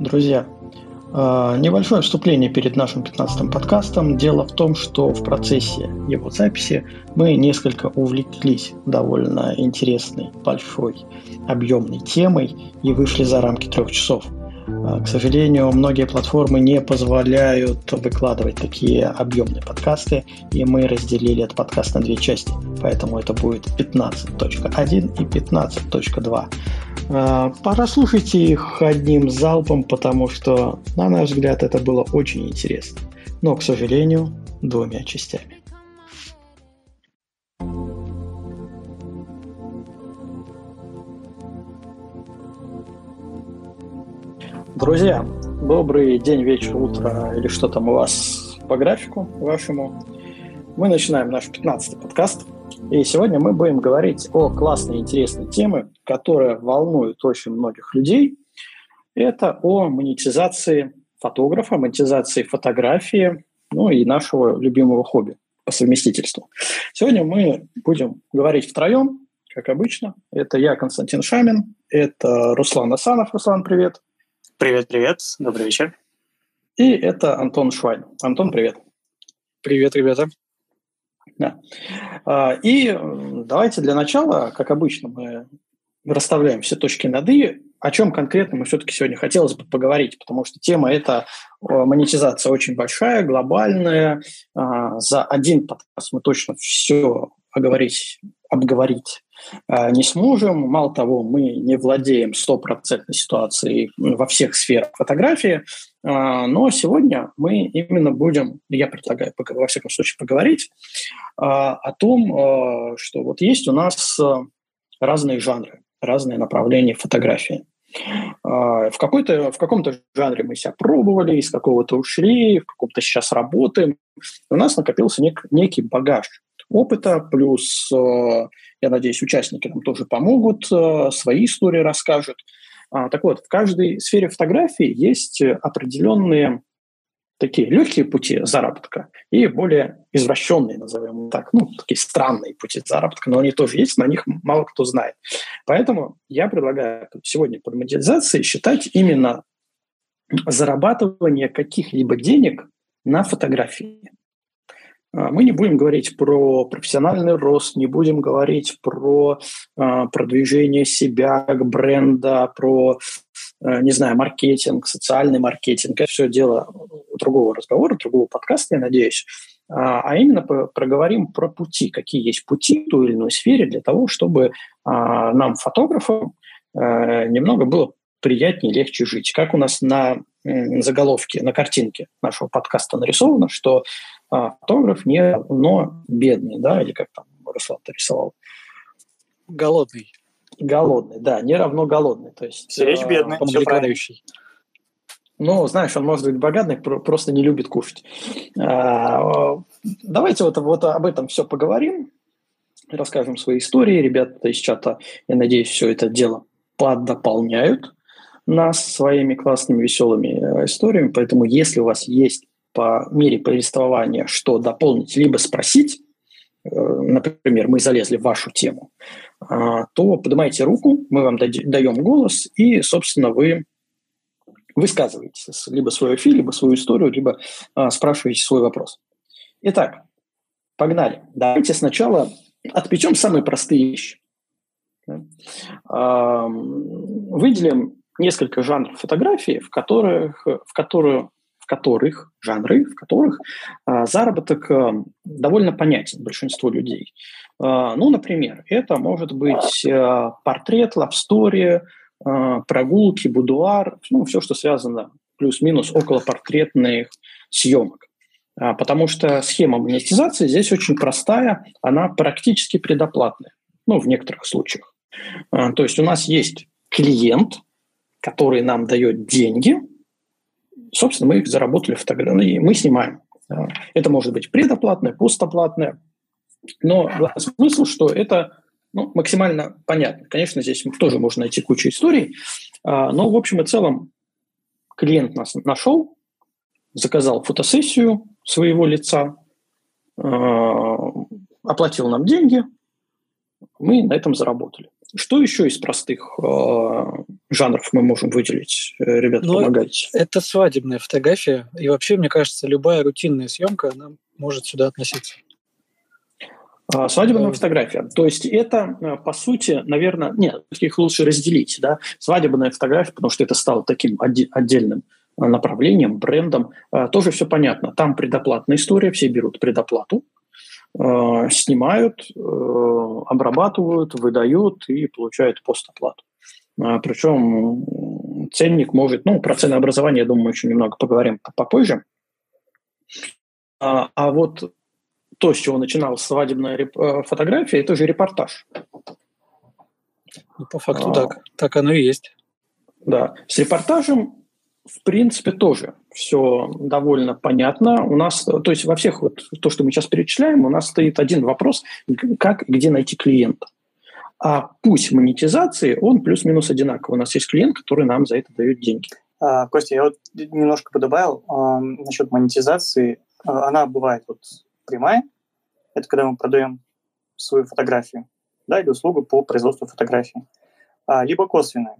Друзья, а, небольшое вступление перед нашим 15-м подкастом. Дело в том, что в процессе его записи мы несколько увлеклись довольно интересной, большой, объемной темой и вышли за рамки трех часов. А, к сожалению, многие платформы не позволяют выкладывать такие объемные подкасты, и мы разделили этот подкаст на две части. Поэтому это будет 15.1 и 15.2. А, прослушайте их одним залпом, потому что, на наш взгляд, это было очень интересно. Но, к сожалению, двумя частями. Друзья, добрый день, вечер, утро или что там у вас по графику вашему. Мы начинаем наш 15-й подкаст – и сегодня мы будем говорить о классной, интересной теме, которая волнует очень многих людей. Это о монетизации фотографа, монетизации фотографии, ну и нашего любимого хобби по совместительству. Сегодня мы будем говорить втроем, как обычно. Это я, Константин Шамин, это Руслан Асанов. Руслан, привет. Привет, привет. Добрый вечер. И это Антон Швайн. Антон, привет. Привет, ребята. Да. А, и давайте для начала, как обычно, мы расставляем все точки над «и», о чем конкретно мы все-таки сегодня хотелось бы поговорить, потому что тема эта монетизация очень большая, глобальная. А, за один подкаст мы точно все оговорить, обговорить а, не сможем. Мало того, мы не владеем стопроцентной ситуацией во всех сферах фотографии, но сегодня мы именно будем, я предлагаю, во всяком случае, поговорить а, о том, что вот есть у нас разные жанры, разные направления фотографии. В, какой-то, в каком-то жанре мы себя пробовали, из какого-то ушли, в каком-то сейчас работаем. У нас накопился нек, некий багаж опыта, плюс я надеюсь, участники нам тоже помогут, свои истории расскажут. А, так вот, в каждой сфере фотографии есть определенные такие легкие пути заработка и более извращенные, назовем так, ну, такие странные пути заработка, но они тоже есть, о них мало кто знает. Поэтому я предлагаю сегодня под монетизацией считать именно зарабатывание каких-либо денег на фотографии. А, мы не будем говорить про профессиональный рост, не будем говорить про э, продвижение себя, бренда, про, э, не знаю, маркетинг, социальный маркетинг. Это все дело другого разговора, другого подкаста, я надеюсь. А, а именно проговорим про пути, какие есть пути в той или иной сфере для того, чтобы э, нам, фотографам, э, немного было приятнее, легче жить. Как у нас на заголовке, на картинке нашего подкаста нарисовано, что а фотограф не но бедный, да, или как там Руслан рисовал. Голодный. Голодный, да, не равно голодный. То есть, Речь бедный, э, млекопитающий. Ну, знаешь, он может быть богатый, просто не любит кушать. А, давайте вот, вот об этом все поговорим, расскажем свои истории. Ребята из чата, я надеюсь, все это дело поддополняют нас своими классными, веселыми э, историями. Поэтому, если у вас есть по мере повествования что дополнить, либо спросить, э, например, мы залезли в вашу тему, а, то поднимайте руку, мы вам даем голос, и, собственно, вы высказываете либо свою фи, либо свою историю, либо а, спрашиваете свой вопрос. Итак, погнали. Давайте сначала отпечем самые простые вещи. Выделим несколько жанров фотографии, в которых, в которую которых, жанры, в которых э, заработок э, довольно понятен большинству людей. Э, ну, например, это может быть портрет, лавстори, э, прогулки, будуар, ну, все, что связано плюс-минус около портретных съемок. А, потому что схема монетизации здесь очень простая, она практически предоплатная, ну, в некоторых случаях. А, то есть у нас есть клиент, который нам дает деньги – собственно, мы их заработали фотографии, мы снимаем. Это может быть предоплатное, постоплатное, но смысл, что это ну, максимально понятно. Конечно, здесь тоже можно найти кучу историй, а, но в общем и целом клиент нас нашел, заказал фотосессию своего лица, а, оплатил нам деньги, мы на этом заработали. Что еще из простых а, жанров мы можем выделить? Ребята, ну, помогайте. Это свадебная фотография. И вообще, мне кажется, любая рутинная съемка, она может сюда относиться. А, свадебная фотография. То есть это, э, по сути, наверное, нет, их лучше разделить. Да? Свадебная фотография, потому что это стало таким отдельным э, направлением, брендом. Э, тоже все понятно. Там предоплатная история, все берут предоплату, снимают, обрабатывают, выдают и получают постоплату. Причем ценник может, ну, про ценообразование, я думаю, еще немного поговорим попозже. А, а вот то, с чего начиналась свадебная э, фотография, это же репортаж. Ну, по факту а, так. Так оно и есть. Да. С репортажем, в принципе, тоже все довольно понятно. У нас, то есть во всех вот то, что мы сейчас перечисляем, у нас стоит один вопрос, как где найти клиента. А пусть монетизации, он плюс-минус одинаковый. У нас есть клиент, который нам за это дает деньги. А, Костя, я вот немножко подобавил э, насчет монетизации. Она бывает вот прямая, это когда мы продаем свою фотографию, да, или услугу по производству фотографии, а, либо косвенная.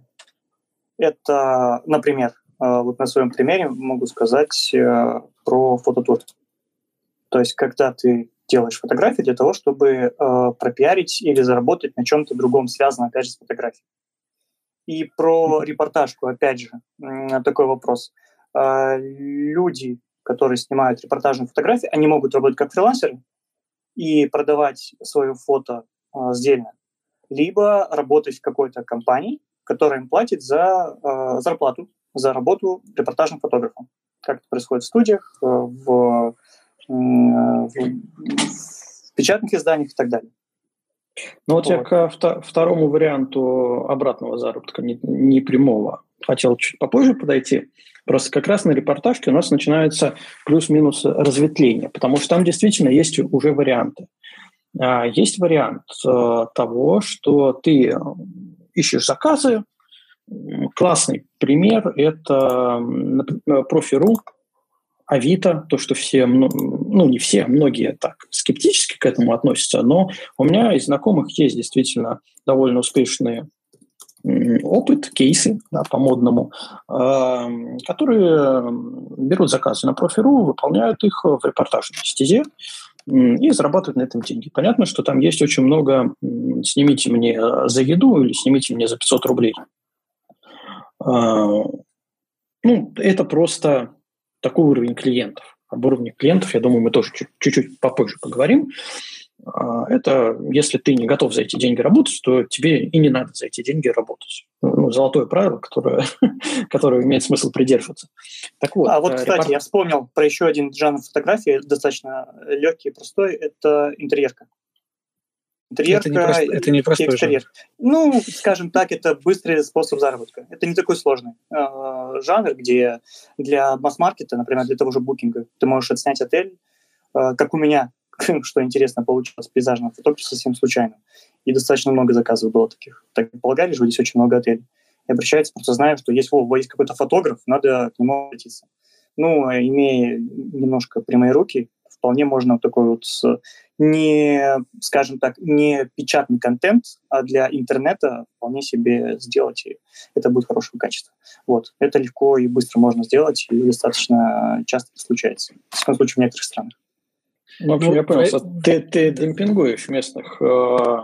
Это, например, а, вот на своем примере могу сказать э, про фототур. То есть, когда ты делаешь фотографии для того, чтобы э, пропиарить или заработать на чем-то другом, связанном, опять же, с фотографией. И про репортажку, опять же, такой вопрос. Э, люди, которые снимают репортажные фотографии, они могут работать как фрилансеры и продавать свое фото э, сдельно, либо работать в какой-то компании, которая им платит за э, зарплату, за работу репортажным фотографом. Как это происходит в студиях, э, в, э, в, в печатных изданиях и так далее. Ну вот, вот. я к второму варианту обратного заработка, не, не прямого, хотел чуть попозже подойти. Просто как раз на репортажке у нас начинается плюс-минус разветвление, потому что там действительно есть уже варианты. А, есть вариант э, того, что ты ищешь заказы. Классный пример – это профи.ру, Авито, то, что все, ну не все, многие так скептически к этому относятся, но у меня из знакомых есть действительно довольно успешные опыт, кейсы да, по-модному, э, которые берут заказы на профи.ру, выполняют их в репортажной стезе и зарабатывают на этом деньги. Понятно, что там есть очень много «снимите мне за еду» или «снимите мне за 500 рублей». Э, ну, это просто такой уровень клиентов. Об уровне клиентов, я думаю, мы тоже чуть-чуть попозже поговорим. А, это если ты не готов за эти деньги работать, то тебе и не надо за эти деньги работать. Ну, золотое правило, которое, которое имеет смысл придерживаться. Так вот, а вот, э, кстати, репорт... я вспомнил про еще один жанр фотографии, достаточно легкий и простой, это интерьерка. Интерьерка это не, просто, это не простой экстерьер. Ну, скажем так, это быстрый способ заработка. Это не такой сложный э, жанр, где для масс-маркета, например, для того же букинга, ты можешь отснять отель, э, как у меня что интересно, получилось пейзажного фотографа совсем случайно. И достаточно много заказов было таких. Так полагали, что здесь очень много отелей. И обращается, просто знаю, что есть, о, есть какой-то фотограф, надо к нему обратиться. Ну, имея немножко прямые руки, вполне можно вот такой вот не, скажем так, не печатный контент, а для интернета вполне себе сделать, и это будет хорошего качества. Вот. Это легко и быстро можно сделать, и достаточно часто это случается. В том случае в некоторых странах. Ну, в общем, ну, я понял, ты, ты демпингуешь местных э,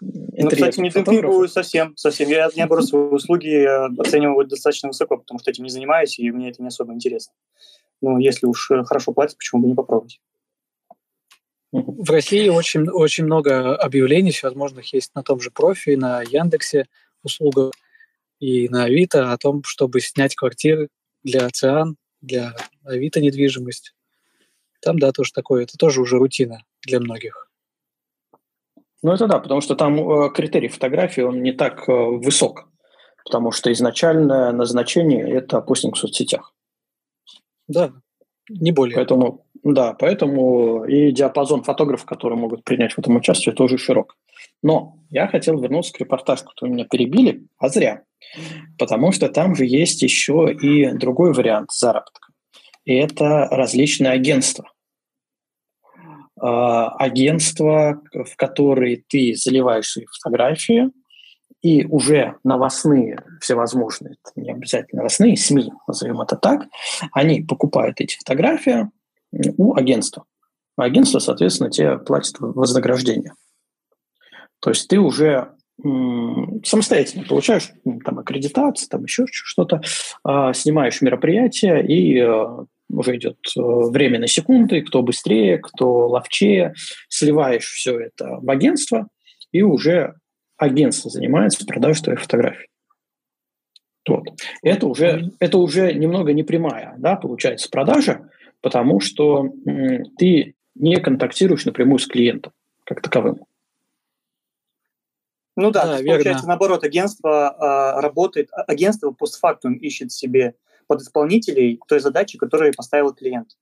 ну, кстати, не демпингую совсем, совсем. Я, я беру свои услуги э, оцениваю достаточно высоко, потому что этим не занимаюсь, и мне это не особо интересно. Ну, если уж э, хорошо платят, почему бы не попробовать? В России очень, очень много объявлений всевозможных есть на том же профи, на Яндексе услугах и на Авито о том, чтобы снять квартиры для Оциан, для Авито недвижимость. Там, да, тоже такое, это тоже уже рутина для многих. Ну, это да, потому что там э, критерий фотографии, он не так э, высок, потому что изначальное назначение – это постинг в соцсетях. Да, не более. Поэтому, да, поэтому и диапазон фотографов, которые могут принять в этом участие, тоже широк. Но я хотел вернуться к репортажу, который меня перебили, а зря. Потому что там же есть еще и другой вариант заработка и это различные агентства. А, агентства, в которые ты заливаешь свои фотографии, и уже новостные всевозможные, не обязательно новостные, СМИ, назовем это так, они покупают эти фотографии у агентства. А агентство, соответственно, тебе платит вознаграждение. То есть ты уже самостоятельно получаешь там аккредитацию, там еще что-то, а, снимаешь мероприятие и а, уже идет э, время на секунды, кто быстрее, кто ловчее, сливаешь все это в агентство, и уже агентство занимается продажей твоей фотографии. Вот. Это уже, это уже немного непрямая, да, получается, продажа, потому что м, ты не контактируешь напрямую с клиентом как таковым. Ну да, да есть, получается, наоборот, агентство э, работает, а, агентство постфактум ищет себе подисполнителей той задачи, которую поставил клиент.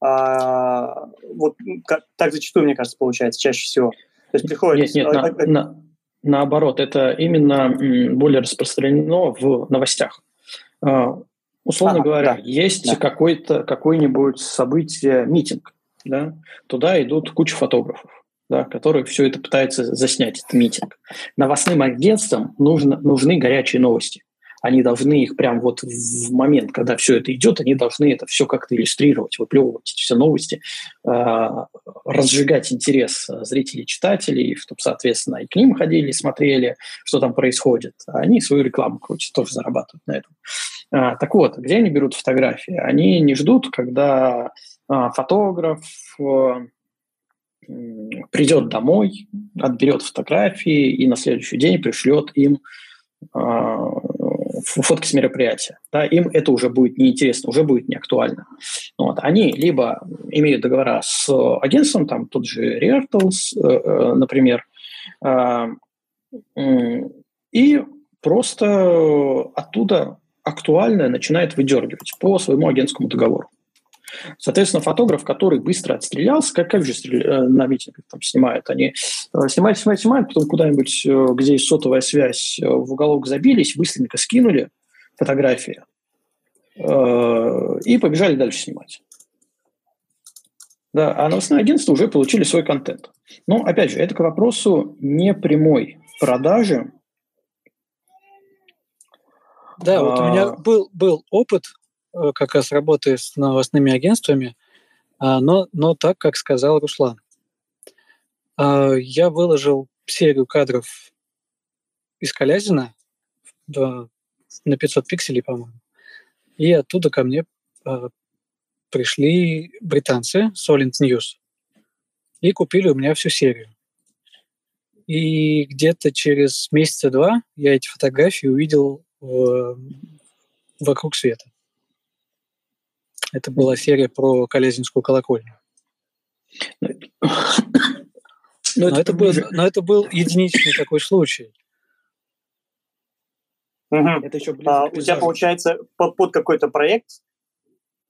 А, вот как, так зачастую, мне кажется, получается чаще всего. То есть приходит... Нет, нет, на, на, наоборот, это именно более распространено в новостях. А, условно ага, говоря, да, есть да. какой-то, какое-нибудь событие, митинг, да, туда идут куча фотографов да, которые все это пытаются заснять, этот митинг. Новостным агентствам нужно, нужны горячие новости. Они должны их прям вот в момент, когда все это идет, они должны это все как-то иллюстрировать, выплевывать эти все новости, э, разжигать интерес зрителей, читателей, чтобы, соответственно, и к ним ходили, смотрели, что там происходит. А они свою рекламу крутят, тоже зарабатывают на этом. А, так вот, где они берут фотографии? Они не ждут, когда а, фотограф придет домой, отберет фотографии и на следующий день пришлет им фотки с мероприятия. Да, им это уже будет неинтересно, уже будет неактуально. Вот. Они либо имеют договора с агентством, там тот же Reartals, э, э, например, э, и просто оттуда актуальное начинает выдергивать по своему агентскому договору. Соответственно, фотограф, который быстро отстрелялся, как, как же э, на митингах там снимают, они э, снимают, снимают, снимают, потом куда-нибудь, э, где есть сотовая связь, в уголок забились, быстренько скинули фотографии и побежали дальше снимать. Да, а новостные агентства уже получили свой контент. Но, опять же, это к вопросу непрямой продажи. Да, вот у меня а. был, был опыт как раз работы с новостными агентствами, а, но, но так, как сказал Руслан. А, я выложил серию кадров из Калязина на 500 пикселей, по-моему, и оттуда ко мне а, пришли британцы, Solent News, и купили у меня всю серию. И где-то через месяца два я эти фотографии увидел вокруг света. Это была серия про Колязинскую колокольню. Но, но, это, это был, но это был единичный такой случай. Угу. Это еще а, у тебя, получается, под, под какой-то проект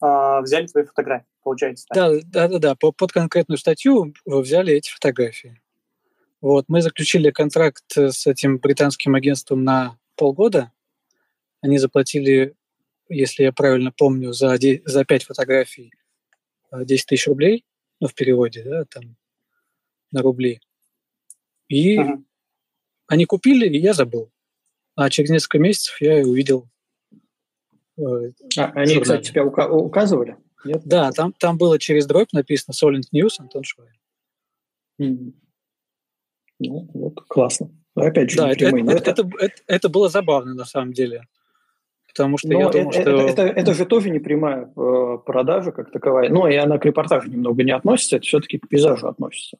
а, взяли твои фотографии, получается? Так? Да, да, да, да. Под, под конкретную статью взяли эти фотографии. Вот, мы заключили контракт с этим британским агентством на полгода. Они заплатили если я правильно помню, за, за 5 фотографий 10 э, тысяч рублей, ну, в переводе, да, там, на рубли. И ага. они купили, и я забыл. А через несколько месяцев я увидел. Э, а, они, кстати, тебя ука- указывали? Нет? Да, там, там было через дробь написано Solent News Антон Швайн. Mm. Ну, вот, классно. Опять же, да, это, это, это, это, это, это было забавно на самом деле потому что Но я думал, это, что... Это, это, это же тоже не прямая э, продажа как таковая. Ну, и она к репортажу немного не относится, это все-таки к пейзажу относится.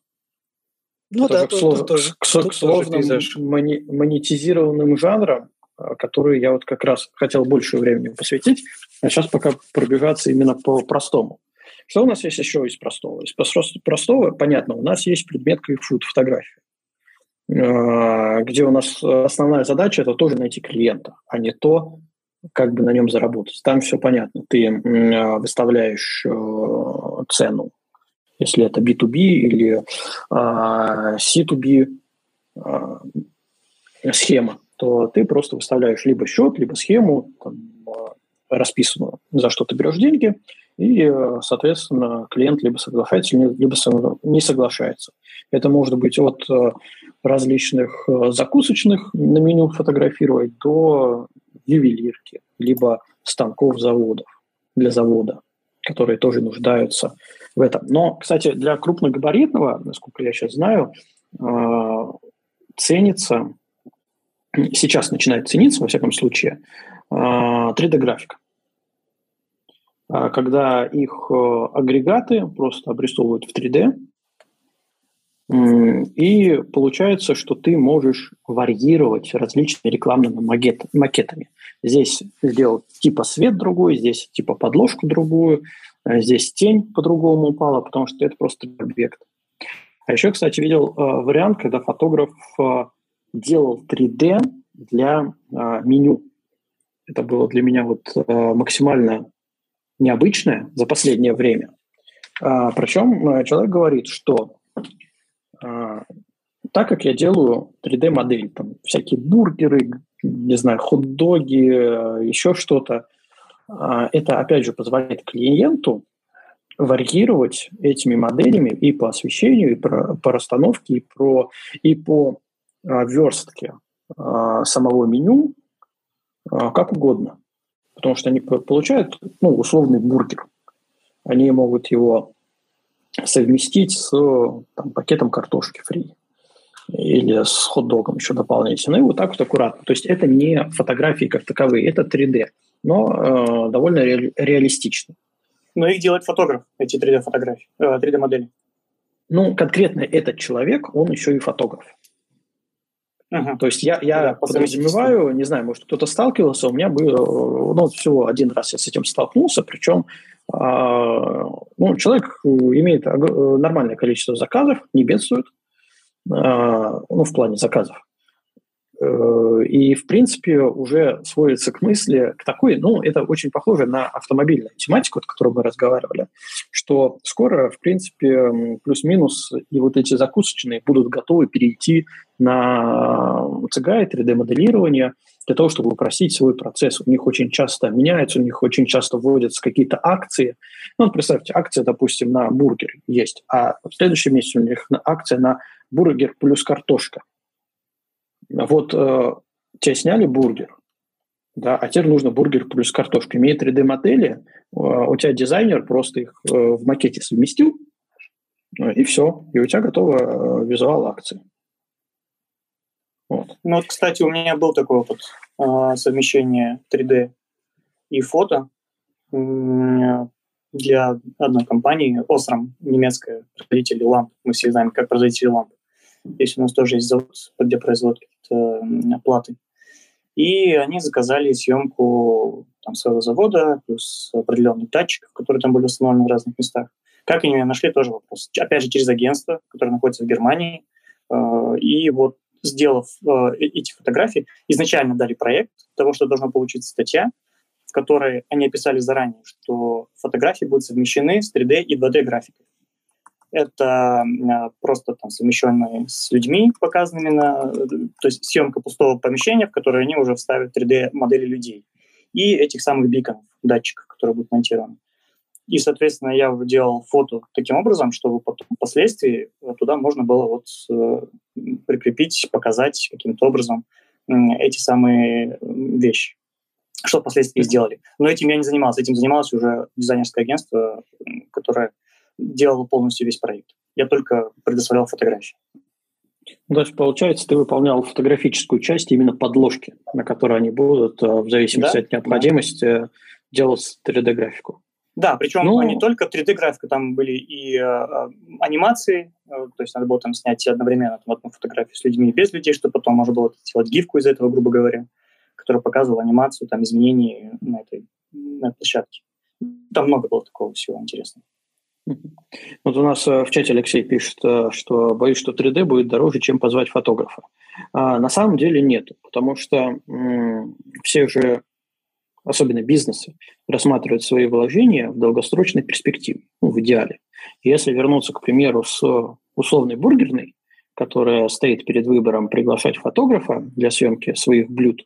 Ну это да, к, слов... тоже, к, к, к сложным мони... монетизированным жанрам, э, которые я вот как раз хотел больше времени посвятить, а сейчас пока пробежаться именно по простому. Что у нас есть еще из простого? Из простого, понятно, у нас есть предмет крикшут, фотография, э, где у нас основная задача – это тоже найти клиента, а не то, как бы на нем заработать. Там все понятно. Ты э, выставляешь э, цену, если это B2B или э, C2B схема, то ты просто выставляешь либо счет, либо схему, там, расписано, за что ты берешь деньги, и, соответственно, клиент либо соглашается, либо не соглашается. Это может быть от различных закусочных на меню фотографировать до ювелирки, либо станков заводов для завода, которые тоже нуждаются в этом. Но, кстати, для крупногабаритного, насколько я сейчас знаю, э, ценится, сейчас начинает цениться, во всяком случае, 3D-графика. Э, э, когда их агрегаты просто обрисовывают в 3D, и получается, что ты можешь варьировать различными рекламными макетами. Здесь сделал типа свет другой, здесь типа подложку другую, а здесь тень по-другому упала, потому что это просто объект. А еще, кстати, видел э, вариант, когда фотограф э, делал 3D для э, меню. Это было для меня вот э, максимально необычное за последнее время. А, причем э, человек говорит, что так как я делаю 3D-модель, там всякие бургеры, не знаю, хот-доги, еще что-то, а, это, опять же, позволяет клиенту варьировать этими моделями и по освещению, и по, по расстановке, и, про, и по а, верстке а, самого меню а, как угодно. Потому что они получают ну, условный бургер. Они могут его совместить с там, пакетом картошки фри или с хот-догом еще дополнительно. И вот так вот аккуратно. То есть это не фотографии как таковые, это 3D, но э, довольно ре- реалистично. Но их делает фотограф, эти 3D-фотографии, э, 3D-модели. Ну, конкретно этот человек, он еще и фотограф. Uh-huh. То есть я, я да, подразумеваю, не знаю, может, кто-то сталкивался, у меня был, ну, всего один раз я с этим столкнулся, причем ну, человек имеет нормальное количество заказов, не бедствует, а, ну, в плане заказов. Э, и, в принципе, уже сводится к мысли, к такой, ну, это очень похоже на автомобильную тематику, о которой мы разговаривали, что скоро, в принципе, плюс-минус и вот эти закусочные будут готовы перейти на CGI, 3D-моделирование, для того, чтобы упростить свой процесс. У них очень часто меняется, у них очень часто вводятся какие-то акции. Ну, представьте, акция, допустим, на бургер есть, а в следующем месяце у них акция на бургер плюс картошка. Вот э, тебе сняли бургер, да, а теперь нужно бургер плюс картошка. Имеет 3D-модели, э, у тебя дизайнер просто их э, в макете совместил, э, и все, и у тебя готова э, визуал акции. Вот. Ну вот, кстати, у меня был такой опыт э, совмещения 3D и фото для одной компании, Osram, немецкая, производитель ламп. Мы все знаем, как производитель ламп. Здесь у нас тоже есть завод, где производят какие-то платы. И они заказали съемку там, своего завода, плюс определенных датчиков, которые там были установлены в разных местах. Как они меня нашли, тоже вопрос. Опять же, через агентство, которое находится в Германии. Э, и вот сделав э, э, эти фотографии, изначально дали проект того, что должна получиться статья, в которой они описали заранее, что фотографии будут совмещены с 3D и 2D графикой. Это э, просто там совмещенные с людьми, показанными на... То есть съемка пустого помещения, в которое они уже вставят 3D-модели людей. И этих самых биконов, датчиков, которые будут монтированы. И, соответственно, я делал фото таким образом, чтобы потом впоследствии туда можно было вот э, прикрепить, показать каким-то образом эти самые вещи, что впоследствии сделали. Но этим я не занимался, этим занималось уже дизайнерское агентство, которое делало полностью весь проект. Я только предоставлял фотографии. Ну, то есть, получается, ты выполнял фотографическую часть именно подложки, на которой они будут, э, в зависимости да? от необходимости, да. делать 3D-графику. Да, причем ну, не только 3D-графика, там были и э, анимации, э, то есть надо было там снять одновременно там, одну фотографию с людьми и без людей, чтобы потом можно было сделать гифку из этого, грубо говоря, которая показывала анимацию, там, изменений на этой, на этой площадке. Там много было такого всего интересного. Вот у нас э, в чате Алексей пишет, э, что боюсь, что 3D будет дороже, чем позвать фотографа. А на самом деле нет, потому что м- все же особенно бизнесы, рассматривают свои вложения в долгосрочной перспективе, ну, в идеале. Если вернуться, к примеру, с условной бургерной, которая стоит перед выбором приглашать фотографа для съемки своих блюд,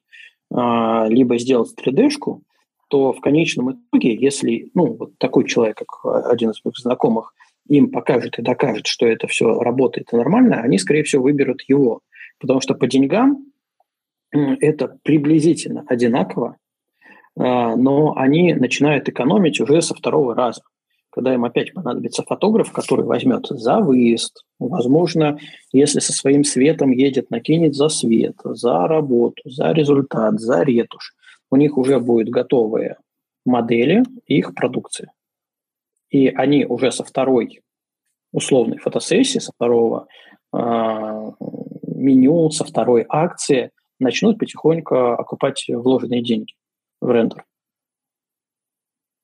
а, либо сделать 3D-шку, то в конечном итоге, если ну, вот такой человек, как один из моих знакомых, им покажет и докажет, что это все работает и нормально, они, скорее всего, выберут его. Потому что по деньгам это приблизительно одинаково, а, но они начинают экономить уже со второго раза когда им опять понадобится фотограф, который возьмет за выезд, возможно, если со своим светом едет, накинет за свет, за работу, за результат, за ретушь. У них уже будут готовые модели их продукции. И они уже со второй условной фотосессии, со второго э, меню, со второй акции начнут потихоньку окупать вложенные деньги в рендер.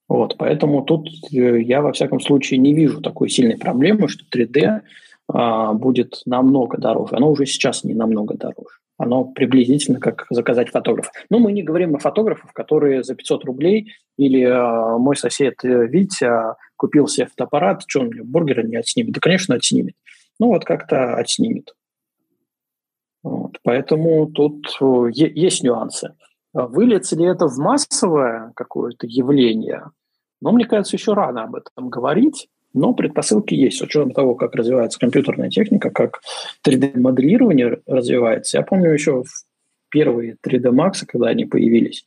Вот, поэтому тут э, я, во всяком случае, не вижу такой сильной проблемы, что 3D а, будет намного дороже. Оно уже сейчас не намного дороже. Оно приблизительно как заказать фотографа. Но мы не говорим о фотографах, которые за 500 рублей или а, мой сосед э, Витя купил себе фотоаппарат, что он мне бургера не отснимет? Да, конечно, отснимет. Ну вот как-то отснимет. Вот, поэтому тут э, есть нюансы. А выльется ли это в массовое какое-то явление? Но мне кажется, еще рано об этом говорить, но предпосылки есть. С учетом того, как развивается компьютерная техника, как 3D-моделирование развивается. Я помню еще первые 3D Max, когда они появились,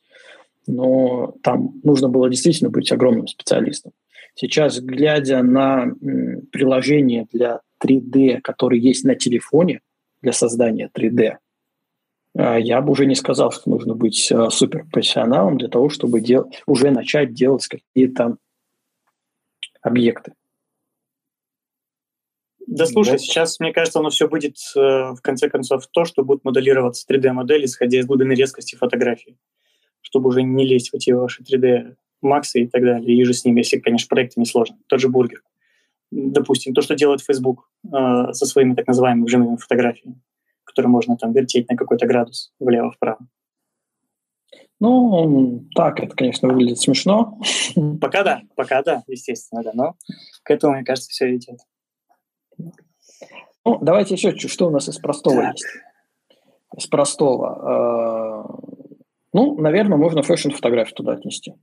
но там нужно было действительно быть огромным специалистом. Сейчас, глядя на приложение для 3D, которые есть на телефоне для создания 3D, а, я бы уже не сказал, что нужно быть а, суперпрофессионалом для того, чтобы дел... уже начать делать какие-то объекты. Да слушай, вот. сейчас, мне кажется, оно все будет, э, в конце концов, то, что будет моделироваться 3D-модель, исходя из глубины резкости фотографии, чтобы уже не лезть в эти ваши 3D Максы и так далее, и же с ними, если, конечно, проекты не сложны. Тот же Бургер. Допустим, то, что делает Facebook э, со своими так называемыми живыми фотографиями который можно там вертеть на какой-то градус влево-вправо. Ну, так, это, конечно, выглядит смешно. Пока да, пока да, естественно, да, но к этому, мне кажется, все идет. Ну, давайте еще что у нас из простого так. есть. Из простого. Э, ну, наверное, можно фэшн-фотографию туда отнести.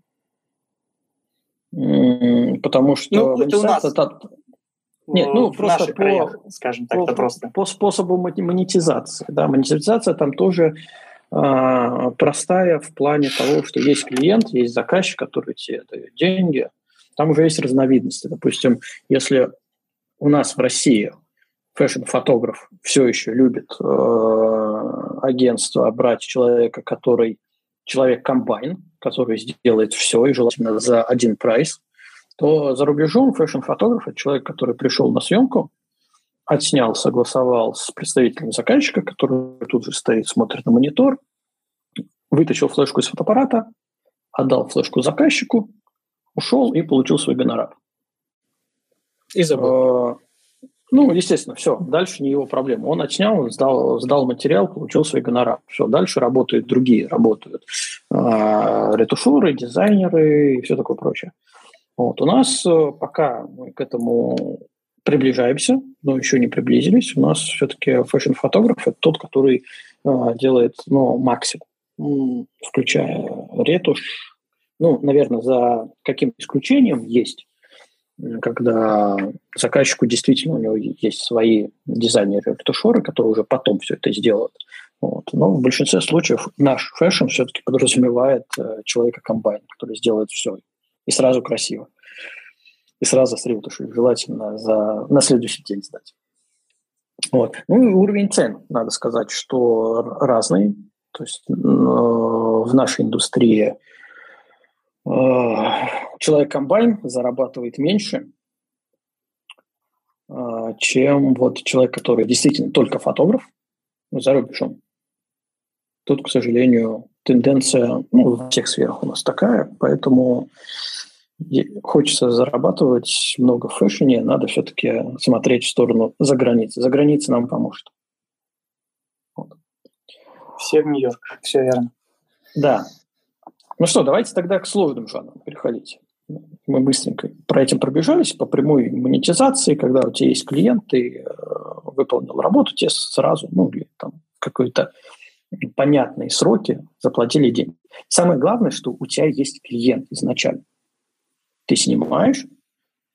Потому что ну, это у нас. Это, нет, ну просто по, краях, скажем так, по, это просто. По способу монетизации. Да, монетизация там тоже э, простая в плане того, что есть клиент, есть заказчик, который тебе дает деньги. Там уже есть разновидности. Допустим, если у нас в России фэшн-фотограф все еще любит э, агентство брать человека, который человек-комбайн, который сделает все и желательно за один прайс – то за рубежом фэшн-фотограф – это человек, который пришел на съемку, отснял, согласовал с представителем заказчика, который тут же стоит, смотрит на монитор, вытащил флешку из фотоаппарата, отдал флешку заказчику, ушел и получил свой гонорар. И забыл. А, ну, естественно, все. Дальше не его проблема. Он отснял, сдал, сдал материал, получил свой гонорар. Все, дальше работают другие, работают э, ретушеры, дизайнеры и все такое прочее. Вот. У нас э, пока мы к этому приближаемся, но еще не приблизились. У нас все-таки фэшн-фотограф – это тот, который э, делает ну, максимум, включая ретушь. Ну, наверное, за каким исключением есть, когда заказчику действительно у него есть свои дизайнеры-ретушеры, которые уже потом все это сделают. Вот. Но в большинстве случаев наш фэшн все-таки подразумевает э, человека-комбайн, который сделает все и сразу красиво. И сразу с ретушью, желательно за, на следующий день сдать. Вот. Ну и уровень цен, надо сказать, что разный. То есть э, в нашей индустрии э, человек-комбайн зарабатывает меньше, э, чем вот человек, который действительно только фотограф за рубежом. Тут, к сожалению, тенденция ну, во всех сферах у нас такая, поэтому хочется зарабатывать много в фэшне, надо все-таки смотреть в сторону за границей. За границей нам поможет. Вот. Все в Нью-Йорк, все верно. Да. Ну что, давайте тогда к сложным жанрам переходить. Мы быстренько про этим пробежались, по прямой монетизации, когда у тебя есть клиент, ты э, выполнил работу, тебе сразу, ну, или там какой-то понятные сроки, заплатили деньги. Самое главное, что у тебя есть клиент изначально. Ты снимаешь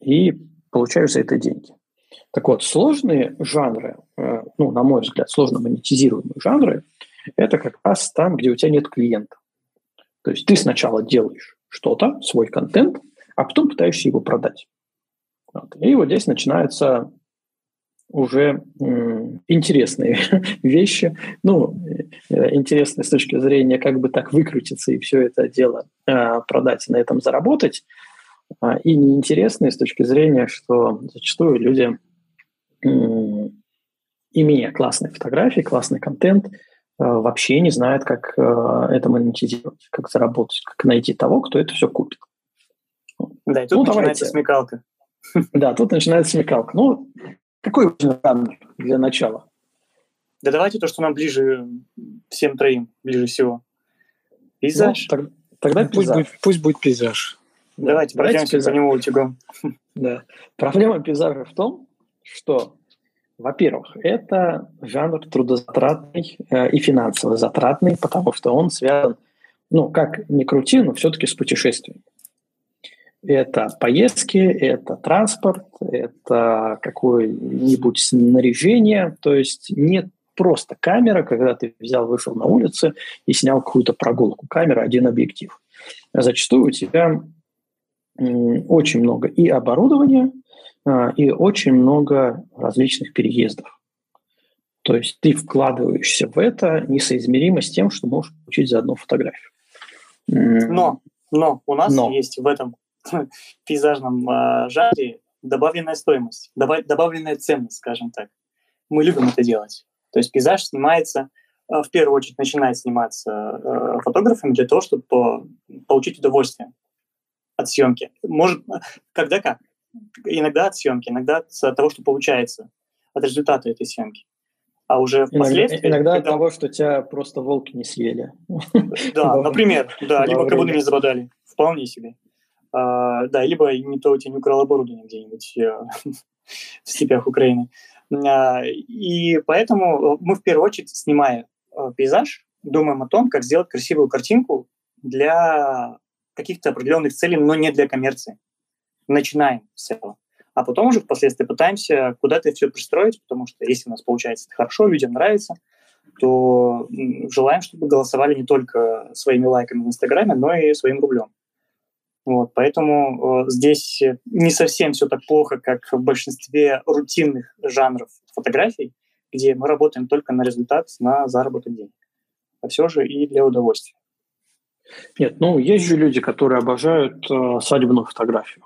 и получаешь за это деньги. Так вот, сложные жанры, э, ну, на мой взгляд, сложно монетизируемые жанры, это как раз там, где у тебя нет клиента. То есть ты сначала делаешь что-то, свой контент, а потом пытаешься его продать. Вот. И вот здесь начинаются уже интересные вещи, ну, э, интересные с точки зрения, как бы так выкрутиться и все это дело э, продать и на этом заработать, а, и неинтересные с точки зрения, что зачастую люди, имея классные фотографии, классный контент, э, вообще не знают, как это монетизировать, как заработать, как найти того, кто это все купит. Да, и тут ну, начинается давайте. смекалка. Да, тут начинается смекалка. Ну, какой жанр для начала? Да давайте то, что нам ближе всем троим, ближе всего. Пейзаж. Ну, так, тогда пусть пейзаж. Будет, пусть будет пейзаж. Давайте, да, пройдемся пейзаж. по нему утюгом. Да. Проблема пейзажа в том, что, во-первых, это жанр трудозатратный э, и финансово затратный, потому что он связан, ну, как ни крути, но все-таки с путешествием. Это поездки, это транспорт, это какое-нибудь снаряжение. То есть нет просто камера, когда ты взял, вышел на улицу и снял какую-то прогулку. Камера, один объектив. Зачастую у тебя очень много и оборудования, а, и очень много различных переездов. То есть ты вкладываешься в это несоизмеримо с тем, что можешь получить за одну фотографию. Но, но у нас но. есть в этом пейзажном э, жанре добавленная стоимость, добавленная ценность, скажем так. Мы любим это делать. То есть пейзаж снимается, э, в первую очередь начинает сниматься э, фотографами для того, чтобы по, получить удовольствие от съемки. Может, когда как? Иногда от съемки, иногда от того, что получается, от результата этой съемки. А уже впоследствии... Иногда, иногда когда... от того, что тебя просто волки не съели. Да, например, да, либо кабуны не забодали. Вполне себе. А, да, либо не то у тебя не украл оборудование где-нибудь э, в степях Украины. А, и поэтому мы в первую очередь, снимая э, пейзаж, думаем о том, как сделать красивую картинку для каких-то определенных целей, но не для коммерции. Начинаем с этого. А потом уже впоследствии пытаемся куда-то все пристроить, потому что если у нас получается хорошо, людям нравится, то желаем, чтобы голосовали не только своими лайками в Инстаграме, но и своим рублем. Вот, поэтому э, здесь не совсем все так плохо, как в большинстве рутинных жанров фотографий, где мы работаем только на результат, на заработок денег. А все же и для удовольствия. Нет, ну есть же люди, которые обожают э, свадебную фотографию.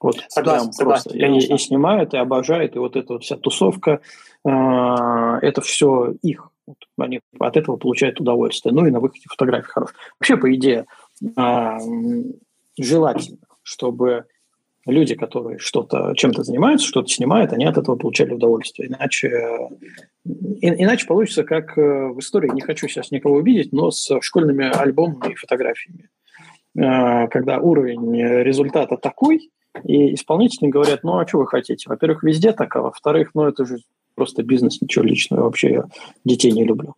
Вот согласен, согласен, просто конечно. И, и снимают, и обожают, и вот эта вот вся тусовка, э, это все их. Вот, они от этого получают удовольствие. Ну и на выходе фотографии хорош. Вообще, по идее, э, желательно, чтобы люди, которые что-то чем-то занимаются, что-то снимают, они от этого получали удовольствие. Иначе, и, иначе получится, как э, в истории, не хочу сейчас никого увидеть, но с школьными альбомами и фотографиями. Э, когда уровень результата такой, и исполнители говорят, ну а что вы хотите? Во-первых, везде так, а во-вторых, ну это же просто бизнес, ничего личного. Вообще я детей не люблю.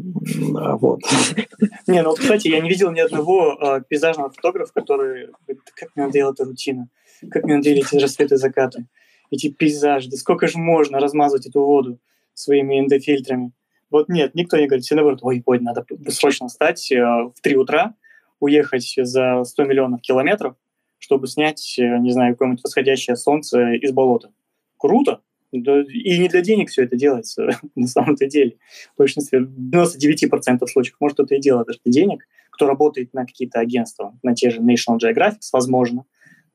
Вот. Не, ну, кстати, я не видел ни одного э, пейзажного фотографа, который говорит, как мне надоела эта рутина, как мне надоели эти рассветы закаты, эти пейзажи, да сколько же можно размазывать эту воду своими эндофильтрами. Вот нет, никто не говорит, все наоборот, ой, ой, надо срочно встать э, в 3 утра, уехать за 100 миллионов километров, чтобы снять, э, не знаю, какое-нибудь восходящее солнце из болота. Круто, и не для денег все это делается на самом-то деле. В большинстве, в 99% случаев, может, кто-то и делает даже для денег, кто работает на какие-то агентства, на те же National Geographic, возможно,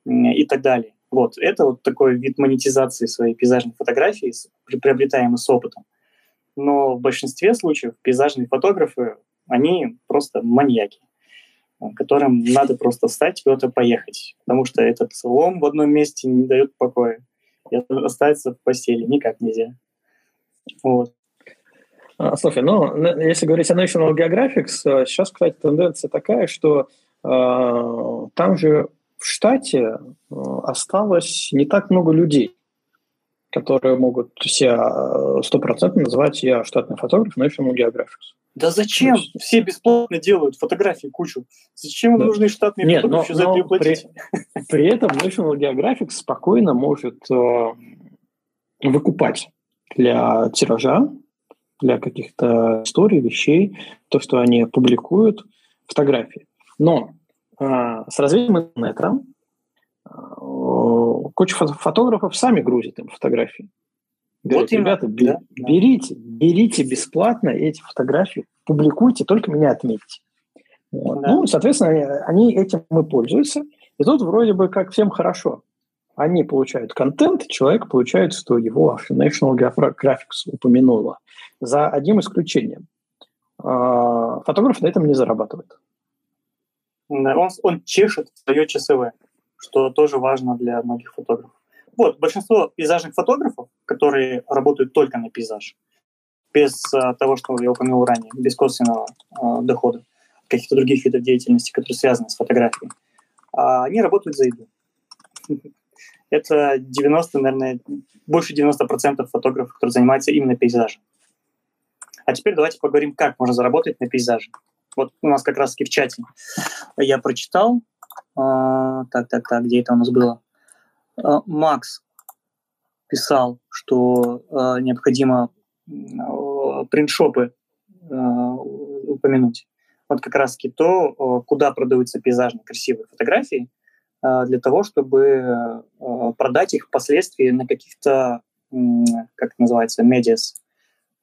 и так далее. Вот, это вот такой вид монетизации своей пейзажной фотографии, приобретаемый с опытом. Но в большинстве случаев пейзажные фотографы, они просто маньяки, которым надо просто встать куда-то поехать, потому что этот лом в одном месте не дает покоя и остаться в постели никак нельзя. Вот. А, слушай, ну, если говорить о National Geographic, сейчас, кстати, тенденция такая, что э, там же в штате э, осталось не так много людей, которые могут себя стопроцентно назвать «я штатный фотограф National Geographic». Да зачем? Все бесплатно делают фотографии кучу. Зачем им да. нужны штатные Нет, но, за это платить? При, при этом National Geographic спокойно может э, выкупать для тиража, для каких-то историй, вещей, то, что они публикуют, фотографии. Но э, с развитием интернета э, куча фотографов сами грузят им фотографии. Говорят, вот ребята, да, берите, берите бесплатно эти фотографии, публикуйте, только меня отметьте. Вот. Да. Ну, соответственно, они этим и пользуются. И тут вроде бы как всем хорошо. Они получают контент, человек получает, что его National Graphics упомянула. За одним исключением. А, фотограф на этом не зарабатывает. Он, он чешет свое часовое, что тоже важно для многих фотографов. Вот, большинство пейзажных фотографов, которые работают только на пейзаж, без а, того, что я упомянул ранее, без косвенного а, дохода, каких-то других видов деятельности, которые связаны с фотографией, а, они работают за еду. Это 90, наверное, больше 90% фотографов, которые занимаются именно пейзажем. А теперь давайте поговорим, как можно заработать на пейзаже. Вот у нас как раз-таки в чате я прочитал. А, так, так, так, где это у нас было? А, Макс писал, что а, необходимо а, принтшопы а, упомянуть. Вот как раз-таки то, куда продаются пейзажные красивые фотографии, а, для того, чтобы а, продать их впоследствии на каких-то, как это называется, медиас,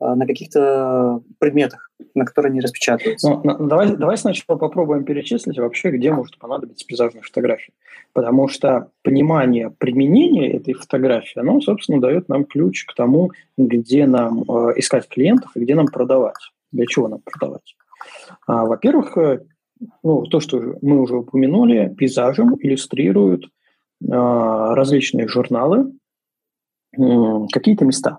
на каких-то предметах, на которые они распечатываются. Ну, давай, давай сначала попробуем перечислить вообще, где может понадобиться пейзажная фотография. Потому что понимание применения этой фотографии, оно, собственно, дает нам ключ к тому, где нам э, искать клиентов и где нам продавать. Для чего нам продавать. А, во-первых, э, ну, то, что мы уже упомянули, пейзажем иллюстрируют э, различные журналы, э, какие-то места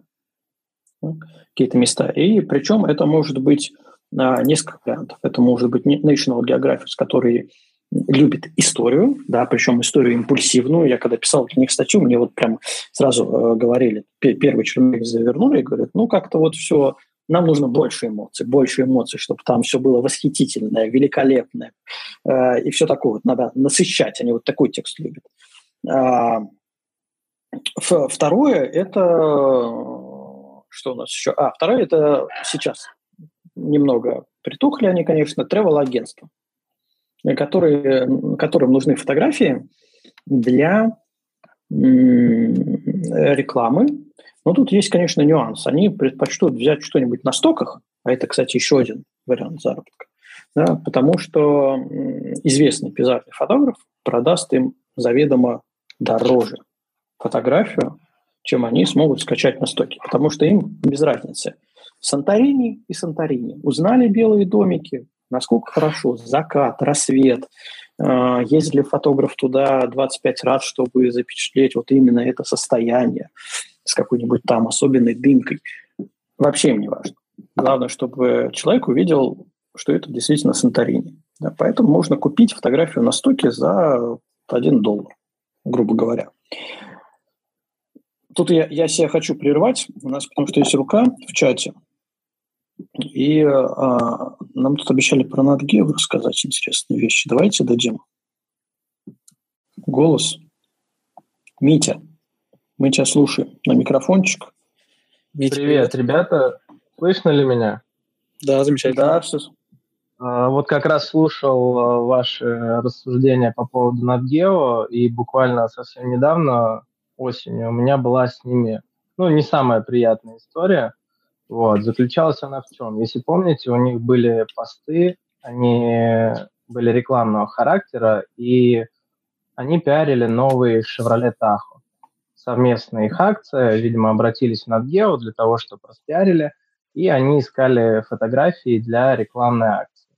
какие-то места. И причем это может быть а, несколько вариантов. Это может быть National Geographic, который любит историю, да, причем историю импульсивную. Я когда писал для них статью, мне вот прям сразу э, говорили, первый черновик завернули и говорят, ну как-то вот все, нам нужно больше эмоций, больше эмоций, чтобы там все было восхитительное, великолепное э, и все такое вот надо насыщать. Они вот такой текст любят. А, второе – это что у нас еще? А, второе – это сейчас немного притухли они, конечно, travel-агентства, которые, которым нужны фотографии для рекламы. Но тут есть, конечно, нюанс. Они предпочтут взять что-нибудь на стоках, а это, кстати, еще один вариант заработка, да, потому что известный пейзажный фотограф продаст им заведомо дороже фотографию, чем они смогут скачать на стоке, потому что им без разницы. Санторини и Санторини. Узнали белые домики, насколько хорошо, закат, рассвет. А, ездили фотограф туда 25 раз, чтобы запечатлеть вот именно это состояние с какой-нибудь там особенной дымкой. Вообще им не важно. Главное, чтобы человек увидел, что это действительно Санторини. Да, поэтому можно купить фотографию на стоке за 1 доллар, грубо говоря. Тут я, я себя хочу прервать, у нас потому что есть рука в чате, и а, нам тут обещали про NatGeo рассказать интересные вещи. Давайте дадим голос. Митя, мы тебя слушаем на микрофончик. Митя, привет, привет, ребята. Слышно ли меня? Да, замечательно. Да, все. А, вот как раз слушал а, ваши рассуждения по поводу NatGeo, и буквально совсем недавно осенью. У меня была с ними, ну, не самая приятная история. Вот, заключалась она в чем? Если помните, у них были посты, они были рекламного характера, и они пиарили новый Chevrolet Tahoe. Совместная их акция, видимо, обратились в NatGeo для того, чтобы распиарили, и они искали фотографии для рекламной акции.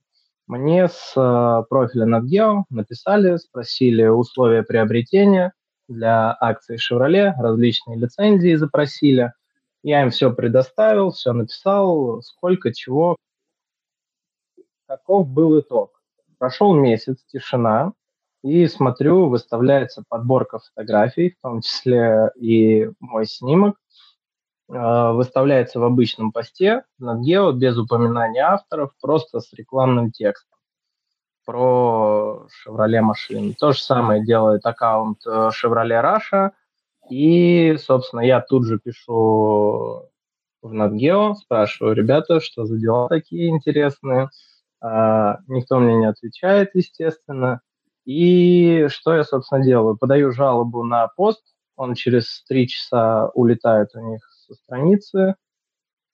Мне с э, профиля NatGeo написали, спросили условия приобретения – для акций Chevrolet, различные лицензии запросили. Я им все предоставил, все написал, сколько чего. Каков был итог? Прошел месяц, тишина, и смотрю, выставляется подборка фотографий, в том числе и мой снимок. выставляется в обычном посте на Geo без упоминания авторов, просто с рекламным текстом про Chevrolet машины. То же самое делает аккаунт Chevrolet Russia. И, собственно, я тут же пишу в NatGeo, спрашиваю, ребята, что за дела такие интересные. А, никто мне не отвечает, естественно. И что я, собственно, делаю? Подаю жалобу на пост, он через три часа улетает у них со страницы,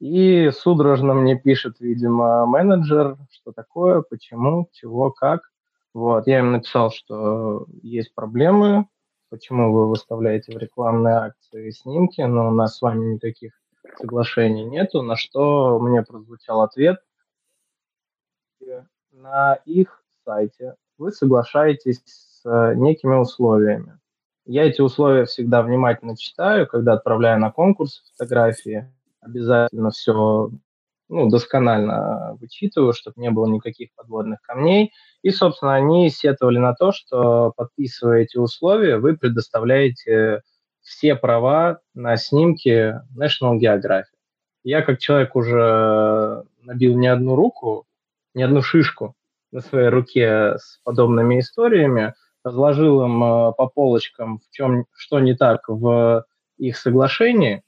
и судорожно мне пишет, видимо, менеджер, что такое, почему, чего, как. Вот, я им написал, что есть проблемы, почему вы выставляете в рекламные акции снимки, но у нас с вами никаких соглашений нету, на что мне прозвучал ответ. На их сайте вы соглашаетесь с э, некими условиями. Я эти условия всегда внимательно читаю, когда отправляю на конкурс фотографии. Обязательно все ну, досконально вычитываю, чтобы не было никаких подводных камней. И, собственно, они сетовали на то, что, подписывая эти условия, вы предоставляете все права на снимки National Geographic. Я, как человек, уже набил не одну руку, не одну шишку на своей руке с подобными историями, разложил им э, по полочкам, в чем, что не так в их соглашении,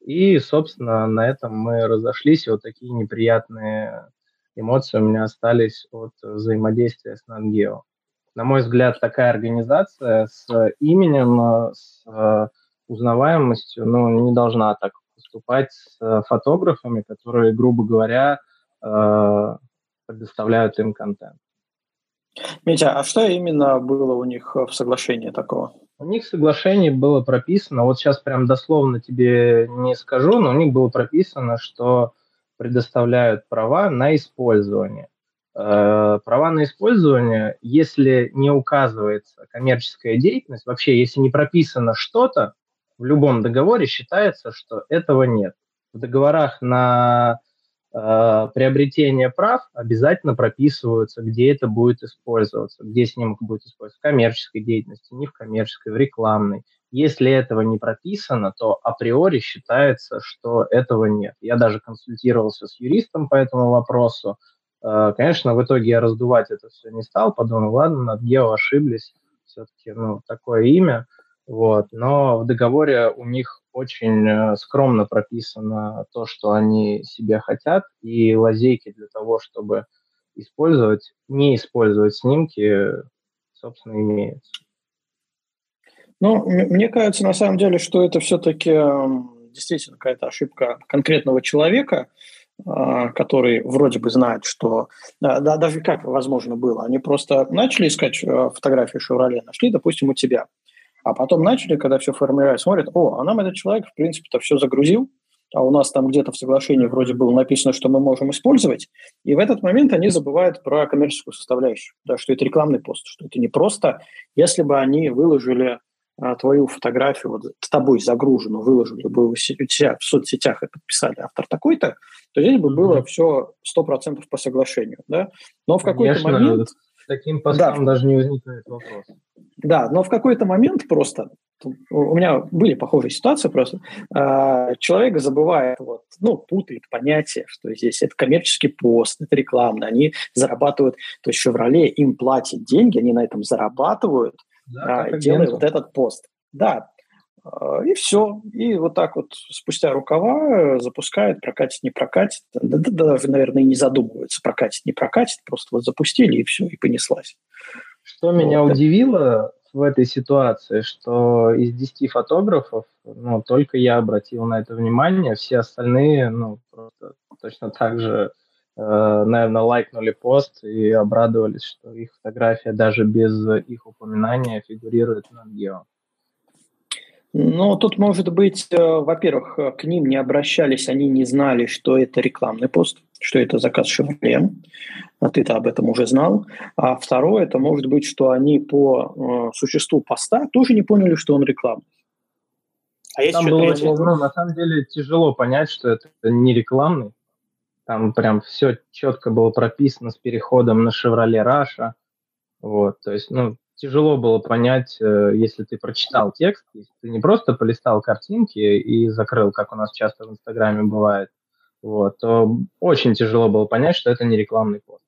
и, собственно, на этом мы разошлись, и вот такие неприятные эмоции у меня остались от взаимодействия с Нангео. На мой взгляд, такая организация с именем, с э, узнаваемостью, ну, не должна так поступать с фотографами, которые, грубо говоря, э, предоставляют им контент. Митя, а что именно было у них в соглашении такого? У них в соглашении было прописано, вот сейчас прям дословно тебе не скажу, но у них было прописано, что предоставляют права на использование. Э, права на использование, если не указывается коммерческая деятельность, вообще, если не прописано что-то, в любом договоре считается, что этого нет. В договорах на э, приобретение прав обязательно прописываются, где это будет использоваться, где снимок будет использоваться в коммерческой деятельности, не в коммерческой, в рекламной. Если этого не прописано, то априори считается, что этого нет. Я даже консультировался с юристом по этому вопросу. Э, конечно, в итоге я раздувать это все не стал, подумал, ладно, над Гео ошиблись, все-таки ну, такое имя. Вот. Но в договоре у них очень э, скромно прописано то, что они себе хотят, и лазейки для того, чтобы использовать, не использовать снимки, собственно, имеются. Ну, мне кажется, на самом деле, что это все-таки действительно какая-то ошибка конкретного человека, а, который вроде бы знает, что... Да, да, даже как возможно было. Они просто начали искать э, фотографии Шевроле, нашли, допустим, у тебя. А потом начали, когда все формируют, смотрят, о, а нам этот человек, в принципе-то, все загрузил, а у нас там где-то в соглашении вроде было написано, что мы можем использовать, и в этот момент они забывают про коммерческую составляющую, да, что это рекламный пост, что это не просто, если бы они выложили а, твою фотографию, вот с тобой загруженную, выложили бы у себя в соцсетях и подписали автор такой-то, то здесь бы mm-hmm. было все 100% по соглашению, да, но в какой-то момент таким постам да. даже не возникает вопрос. Да, но в какой-то момент просто у меня были похожие ситуации просто. А, человек забывает, вот, ну, путает понятие, что здесь это коммерческий пост, это рекламный, они зарабатывают, то есть Chevrolet им платят деньги, они на этом зарабатывают, да, а, делая вот этот пост. Да, и все. И вот так вот спустя рукава э, запускает, прокатит, не прокатит. Да, да, даже, наверное, и не задумывается, прокатит, не прокатит. Просто вот запустили, и все, и понеслась. Что вот. меня удивило в этой ситуации, что из 10 фотографов, ну, только я обратил на это внимание, все остальные, ну, просто точно так же, э, наверное, лайкнули пост и обрадовались, что их фотография даже без их упоминания фигурирует на Гео. Ну, тут может быть, э, во-первых, э, к ним не обращались, они не знали, что это рекламный пост, что это заказ Chevrolet, а ты-то об этом уже знал. А второе, это может быть, что они по э, существу поста тоже не поняли, что он рекламный. А есть Там было, ну, на самом деле тяжело понять, что это не рекламный. Там прям все четко было прописано с переходом на Chevrolet Russia. Вот, то есть, ну, тяжело было понять, э, если ты прочитал текст, если ты не просто полистал картинки и закрыл, как у нас часто в Инстаграме бывает, вот, то очень тяжело было понять, что это не рекламный пост.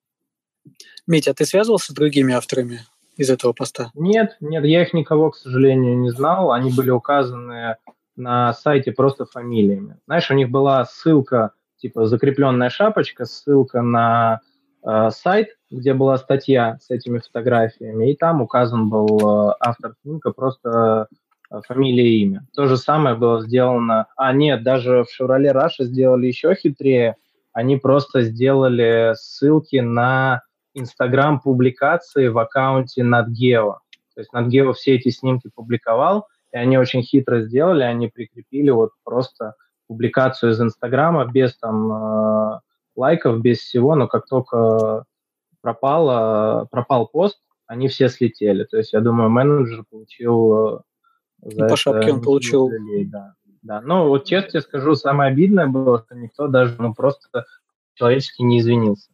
Митя, а ты связывался с другими авторами из этого поста? Нет, нет, я их никого, к сожалению, не знал. Они были указаны на сайте просто фамилиями. Знаешь, у них была ссылка, типа закрепленная шапочка, ссылка на сайт, где была статья с этими фотографиями, и там указан был э, автор снимка, просто э, фамилия и имя. То же самое было сделано... А, нет, даже в Chevrolet Russia сделали еще хитрее. Они просто сделали ссылки на Инстаграм публикации в аккаунте NatGeo. То есть NatGeo все эти снимки публиковал, и они очень хитро сделали, они прикрепили вот просто публикацию из Инстаграма без там э, лайков, без всего, но как только пропало, пропал пост, они все слетели. То есть я думаю, менеджер получил э, за По шапке он получил. Людей, да. да. Но вот честно тебе скажу, самое обидное было, что никто даже ну, просто человечески не извинился.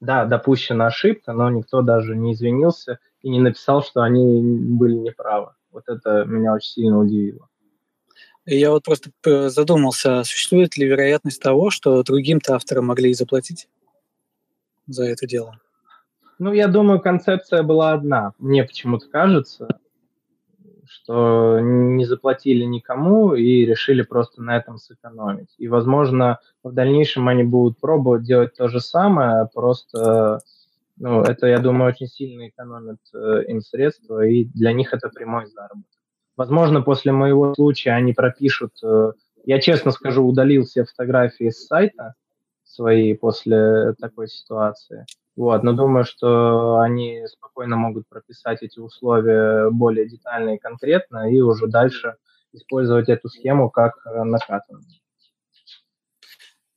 Да, допущена ошибка, но никто даже не извинился и не написал, что они были неправы. Вот это меня очень сильно удивило. Я вот просто задумался, существует ли вероятность того, что другим-то авторам могли и заплатить за это дело? Ну, я думаю, концепция была одна. Мне почему-то кажется, что не заплатили никому и решили просто на этом сэкономить. И, возможно, в дальнейшем они будут пробовать делать то же самое, просто ну, это, я думаю, очень сильно экономит э, им средства, и для них это прямой заработок. Возможно, после моего случая они пропишут... Э, я, честно скажу, удалил все фотографии с сайта свои после такой ситуации. Вот, но думаю, что они спокойно могут прописать эти условия более детально и конкретно, и уже дальше использовать эту схему как э, накатанную.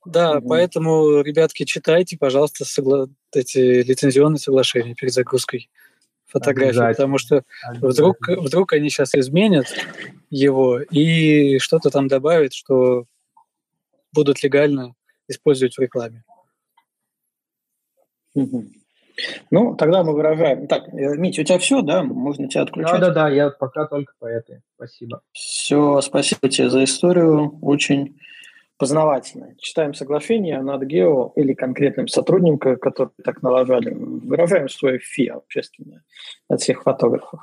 Да, угу. поэтому, ребятки, читайте, пожалуйста, согла... эти лицензионные соглашения перед загрузкой фотографий, потому что вдруг, вдруг они сейчас изменят его и что-то там добавят, что будут легально использовать в рекламе. Ну, тогда мы выражаем. Так, э, Митя, у тебя все, да? Можно тебя отключать? Да, да, да, я пока только по этой. Спасибо. Все, спасибо тебе за историю. Очень познавательно. Читаем соглашение над гео или конкретным сотрудникам, которые так налажали. Выражаем свое фи общественное от всех фотографов.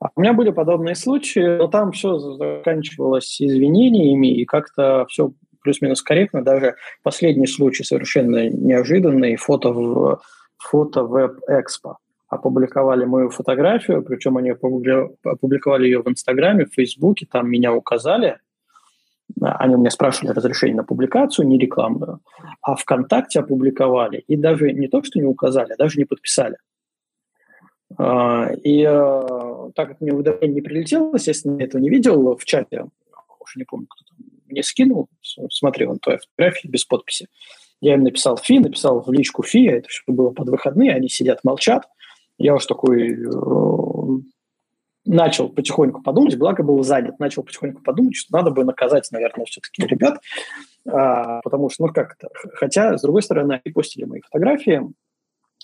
А у меня были подобные случаи, но там все заканчивалось извинениями, и как-то все плюс-минус корректно. Даже последний случай совершенно неожиданный. Фото в фото веб-экспо. Опубликовали мою фотографию, причем они опубликовали ее в Инстаграме, в Фейсбуке, там меня указали. Они у меня спрашивали разрешение на публикацию, не рекламную. А ВКонтакте опубликовали. И даже не то, что не указали, а даже не подписали. А, и э, так как мне уведомление не прилетело, естественно, я этого не видел в чате, уже не помню, кто там мне скинул, смотри, вон твоя фотография без подписи. Я им написал фи, написал в личку фи, это все было под выходные, они сидят, молчат. Я уж такой э, начал потихоньку подумать, благо был занят, начал потихоньку подумать, что надо бы наказать, наверное, все-таки ребят, а, потому что, ну как это, хотя, с другой стороны, они постили мои фотографии,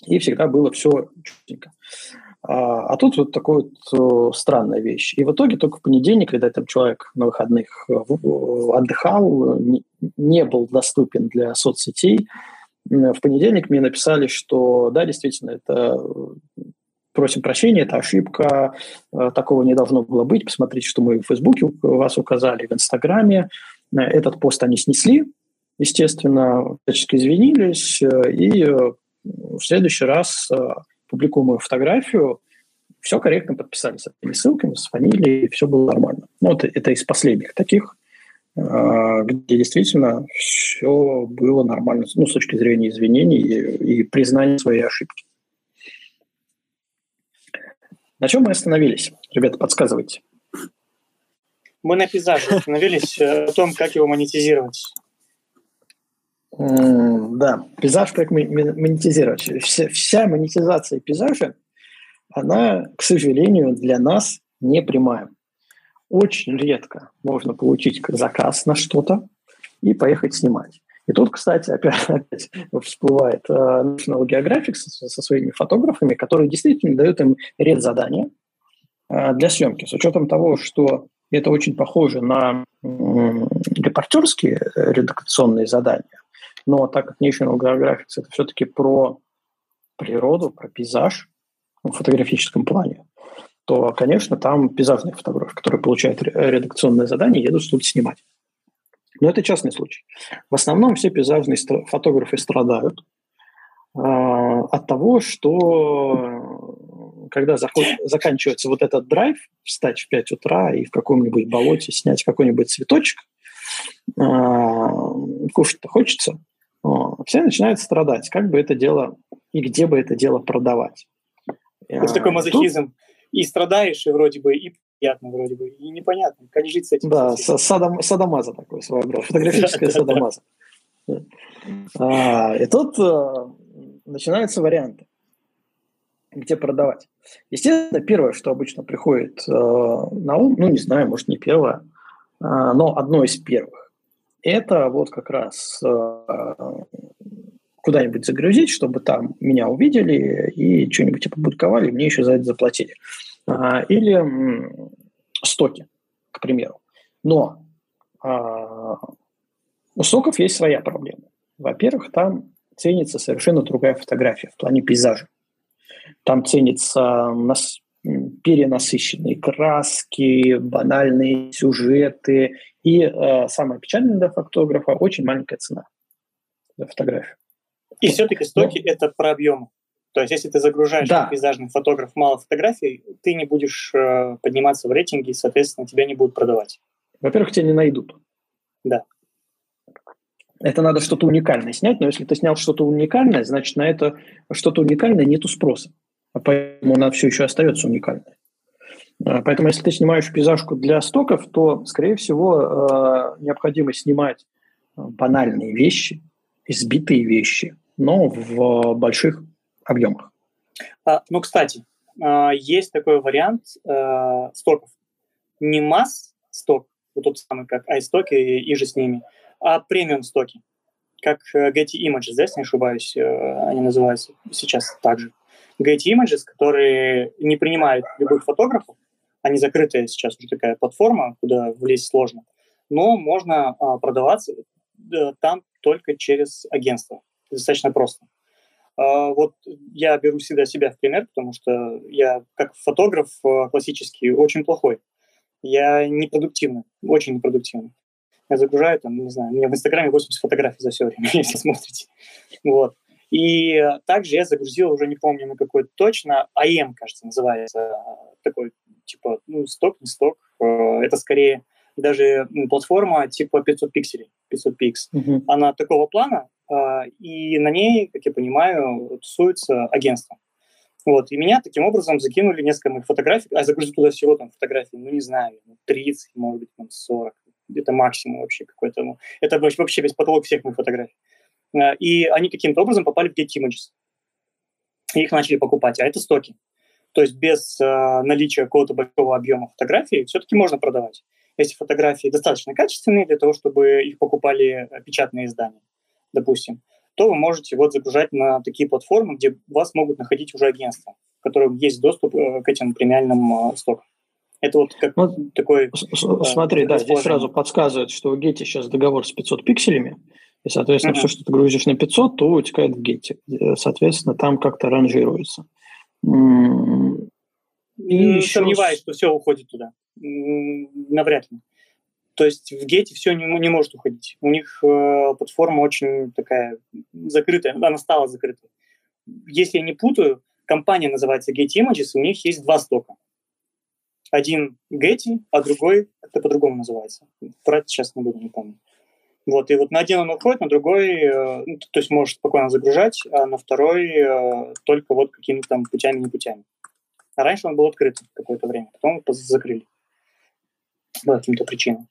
и всегда было все чутенько. А, а тут вот такая вот странная вещь. И в итоге только в понедельник, когда там человек на выходных э, отдыхал, не был доступен для соцсетей, в понедельник мне написали, что да, действительно, это просим прощения, это ошибка, э, такого не должно было быть. Посмотрите, что мы в Фейсбуке вас указали, в Инстаграме. Э, этот пост они снесли, естественно, всячески извинились, и в следующий раз публикуем мою фотографию, все корректно подписали с этими ссылками, с фамилией, все было нормально. Ну, вот это из последних таких, где действительно все было нормально, ну, с точки зрения извинений и, и признания своей ошибки. На чем мы остановились? Ребята, подсказывайте. Мы на пейзаже остановились, э, о том, как его монетизировать. Да, пейзаж как монетизировать. Вся, вся монетизация пейзажа, она, к сожалению, для нас не прямая. Очень редко можно получить заказ на что-то и поехать снимать. И тут, кстати, опять, опять всплывает э, National Geographic со, со своими фотографами, которые действительно дают им ряд задания – для съемки. С учетом того, что это очень похоже на репортерские редакционные задания, но так как National Geographic это все-таки про природу, про пейзаж в фотографическом плане, то, конечно, там пейзажные фотографы, которые получают редакционное задание, едут что-то снимать. Но это частный случай. В основном все пейзажные фотографы страдают э, от того, что когда заход, заканчивается вот этот драйв, встать в 5 утра и в каком-нибудь болоте снять какой-нибудь цветочек, э, кушать-то хочется, э, все начинают страдать, как бы это дело и где бы это дело продавать. Это такой мазохизм. Тут... И страдаешь, и вроде бы, и приятно вроде бы, и непонятно, как жить с этим. Да, садом, садомаза такой своеобразный, фотографическая садомаза. А, и тут э, начинаются варианты, где продавать. Естественно, первое, что обычно приходит э, на ум, ну, не знаю, может, не первое, а, но одно из первых, это вот как раз э, куда-нибудь загрузить, чтобы там меня увидели и что-нибудь опубликовали, и мне еще за это заплатили. А, или стоки, к примеру. Но а, у стоков есть своя проблема. Во-первых, там ценится совершенно другая фотография в плане пейзажа. Там ценятся нас, перенасыщенные краски, банальные сюжеты и э, самое печальное для фотографа – очень маленькая цена за фотографию. И все-таки стоки это про объем. То есть, если ты загружаешь да. пейзажный фотограф мало фотографий, ты не будешь э, подниматься в рейтинге, и, соответственно, тебя не будут продавать. Во-первых, тебя не найдут. Да. Это надо что-то уникальное снять, но если ты снял что-то уникальное, значит, на это что-то уникальное нету спроса. А поэтому она все еще остается уникальной. А, поэтому, если ты снимаешь пейзажку для стоков, то, скорее всего, э, необходимо снимать э, банальные вещи, избитые вещи, но в больших объемах. А, ну, кстати, а, есть такой вариант а, стоков. Не масс сток, вот тот самый, как iStock и, и же с ними, а премиум стоки, как э, Getty Images, да, если не ошибаюсь, э, они называются сейчас также. Getty Images, которые не принимают любых фотографов, они закрытая сейчас уже такая платформа, куда влезть сложно, но можно а, продаваться э, там только через агентство. Достаточно просто. А, вот я беру всегда себя в пример, потому что я как фотограф а, классический очень плохой. Я непродуктивный, очень непродуктивный. Я загружаю там, не знаю, у меня в Инстаграме 80 фотографий за все время, если смотрите. Вот. И также я загрузил, уже не помню на какой точно, АМ, кажется, называется, такой, типа, ну, сток, не сток. А, это скорее даже платформа типа 500 пикселей, 500 пикс. Uh-huh. Она такого плана, а, и на ней, как я понимаю, тусуется агентство. Вот, и меня таким образом закинули несколько моих фотографий, а загрузил туда всего там фотографий, ну, не знаю, 30, может быть, там 40. Это максимум вообще какой-то. Ну, это вообще весь потолок всех моих фотографий. А, и они каким-то образом попали в Get Images. И их начали покупать, а это стоки. То есть без э, наличия какого-то большого объема фотографий все-таки можно продавать. Если фотографии достаточно качественные для того, чтобы их покупали печатные издания допустим, то вы можете вот загружать на такие платформы, где вас могут находить уже агентства, в которых есть доступ э, к этим премиальным э, стокам. Это вот как вот, такой... Смотри, да, здесь сразу подсказывает, что в Гете сейчас договор с 500 пикселями, и, соответственно, uh-huh. все, что ты грузишь на 500, то утекает в Гете. Соответственно, там как-то ранжируется. И еще... Сомневаюсь, что все уходит туда. Навряд ли. То есть в гете все не, не может уходить. У них э, платформа очень такая закрытая, она стала закрытой. Если я не путаю, компания называется Getty Images, у них есть два стока. Один Getty, а другой как-то по-другому называется. Про это сейчас не буду, не помню. Вот, и вот на один он уходит, на другой, э, ну, то есть можешь спокойно загружать, а на второй э, только вот какими-то там путями, не путями. А раньше он был открыт какое-то время, потом закрыли по каким-то причинам.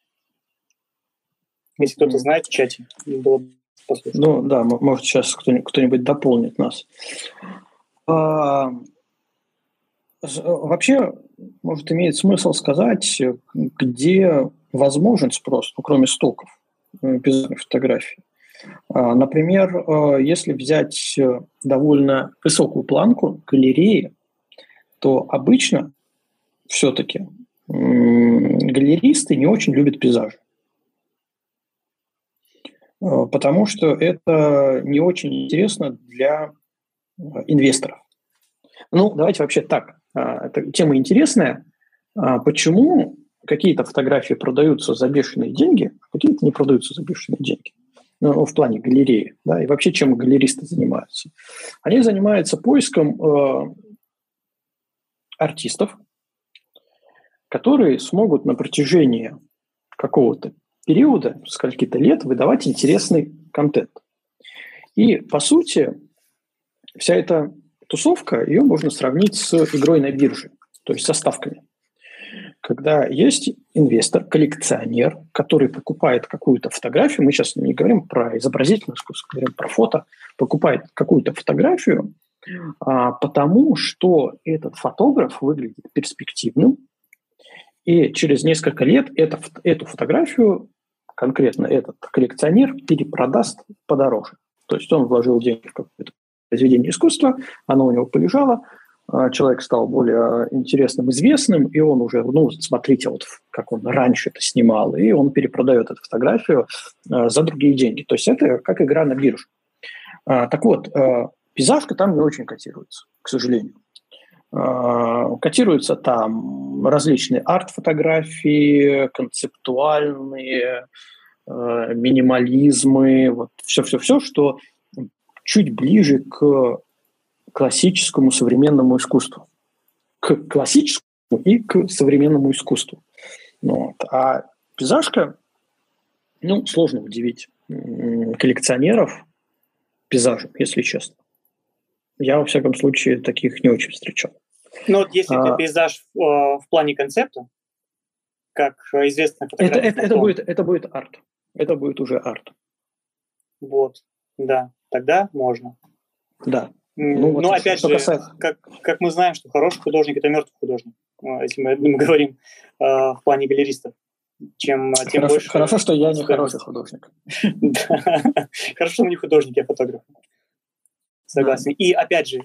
Если кто-то знает в чате, было бы послушать. Ну да, может сейчас кто-нибудь дополнит нас. А, вообще, может, имеет смысл сказать, где возможен спрос, ну, кроме стоков, пейзажных фотографий. А, например, а, если взять довольно высокую планку галереи, то обычно все-таки галеристы не очень любят пейзажи. Э, потому что это не очень интересно для э, инвесторов. Ну, давайте вообще так. А, эта тема интересная. А, почему какие-то фотографии продаются за бешеные деньги, а какие-то не продаются за бешеные деньги? Ну, в плане галереи, да, и вообще чем галеристы занимаются. Они занимаются поиском э, артистов, которые смогут на протяжении какого-то периода, скольки-то лет, выдавать интересный контент. И, по сути, вся эта тусовка, ее можно сравнить с игрой на бирже, то есть со ставками. Когда есть инвестор, коллекционер, который покупает какую-то фотографию, мы сейчас не говорим про изобразительное искусство, говорим про фото, покупает какую-то фотографию, а, потому что этот фотограф выглядит перспективным, и через несколько лет это, эту фотографию конкретно этот коллекционер перепродаст подороже. То есть он вложил деньги в какое-то произведение искусства, оно у него полежало, а, человек стал более интересным, известным, и он уже, ну, смотрите, вот как он раньше это снимал, и он перепродает эту фотографию а, за другие деньги. То есть это как игра на бирже. А, так вот, пейзажка там не очень котируется, к сожалению. Котируются там различные арт-фотографии, концептуальные, минимализмы, вот все-все-все, что чуть ближе к классическому современному искусству. К классическому и к современному искусству. Вот. А пейзажка, ну, сложно удивить коллекционеров пейзажем, если честно. Я, во всяком случае, таких не очень встречал. Ну, вот если а, это пейзаж в, э, в плане концепта, как известная фотография. Это, это, это, будет, это будет арт. Это будет уже арт. Вот, да тогда можно. Да. Ну, вот Но опять же, касается... как, как мы знаем, что хороший художник – это мертвый художник, а, если мы, мы говорим э, в плане галеристов. Чем, а, тем хорошо, больше хорошо, что я не хороший художник. Хорошо, что мы не художник, я фотограф. Согласен. И опять же,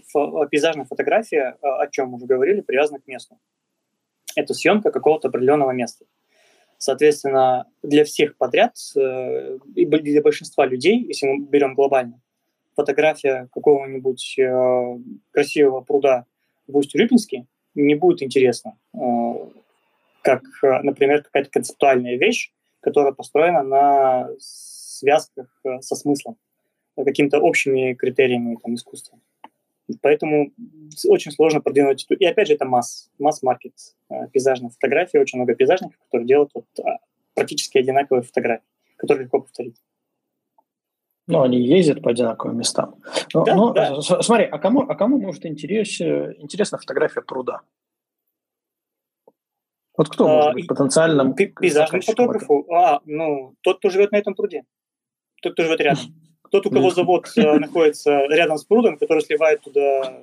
пейзажная фотография, о чем мы уже говорили, привязана к месту. Это съемка какого-то определенного места. Соответственно, для всех подряд э, и для большинства людей, если мы берем глобально, фотография какого-нибудь э, красивого пруда в Усть-Рыбинске не будет интересна, э, как, например, какая-то концептуальная вещь, которая построена на связках со смыслом, какими-то общими критериями там, искусства. Поэтому очень сложно продвинуть. И опять же, это масс, масс-маркет, э, пейзажная фотография. Очень много пейзажников, которые делают вот а, практически одинаковые фотографии, которые легко повторить. Ну, они ездят по одинаковым местам. Но, да, но да. смотри, а кому, а кому может интерес, интересна фотография пруда? Вот кто а, может быть потенциальным Пейзажному фотографу? А, ну, тот, кто живет на этом пруде. Тот, кто живет рядом. Тот, у кого завод э, находится рядом с прудом, который сливает туда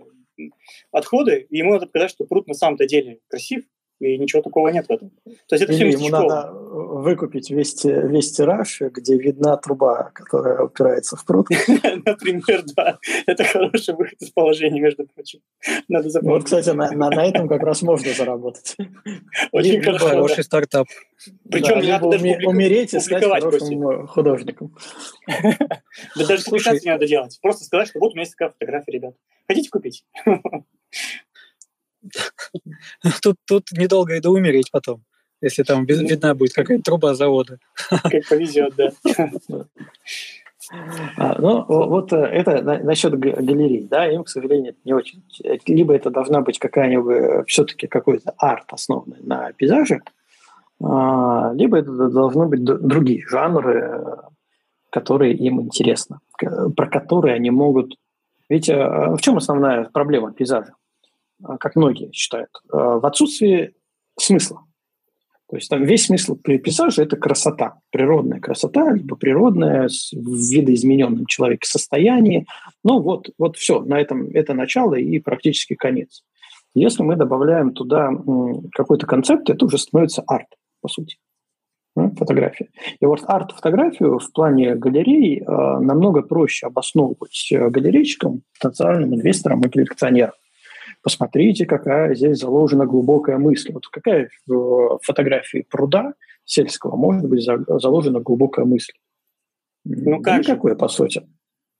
отходы, и ему надо показать, что пруд на самом-то деле красив, и ничего такого нет в этом. То есть это Или ему надо выкупить весь, весь тираж, где видна труба, которая упирается в пруд. Например, да. Это хороший выход из положения, между прочим. Надо запомнить. Вот, кстати, на, на, на этом как раз можно заработать. Очень хороший стартап. Причем не надо даже умереть и стать хорошим художником. Да даже публикации не надо делать. Просто сказать, что вот у меня есть такая фотография, ребят. Хотите купить? Тут, тут недолго и до умереть потом, если там видна будет какая-то труба завода. Как повезет, да. А, ну, вот э, это насчет галерей, да, им, к сожалению, не очень. Либо это должна быть какая-нибудь э, все-таки какой-то арт, основанный на пейзаже, а, либо это должны быть другие жанры, которые им интересны, про которые они могут... Ведь э, в чем основная проблема пейзажа? А, как многие считают, а, в отсутствии смысла. То есть там весь смысл пейзажа – это красота, природная красота, либо природная в видоизмененном человеке состоянии. Ну вот, вот все, на этом это начало и практически конец. Если мы добавляем туда какой-то концепт, это уже становится арт, по сути, фотография. И вот арт-фотографию в плане галерей э, намного проще обосновывать галерейщикам, потенциальным инвесторам и коллекционерам. Посмотрите, какая здесь заложена глубокая мысль. Вот какая в фотографии пруда сельского может быть заложена глубокая мысль? Ну как Никакой, по сути.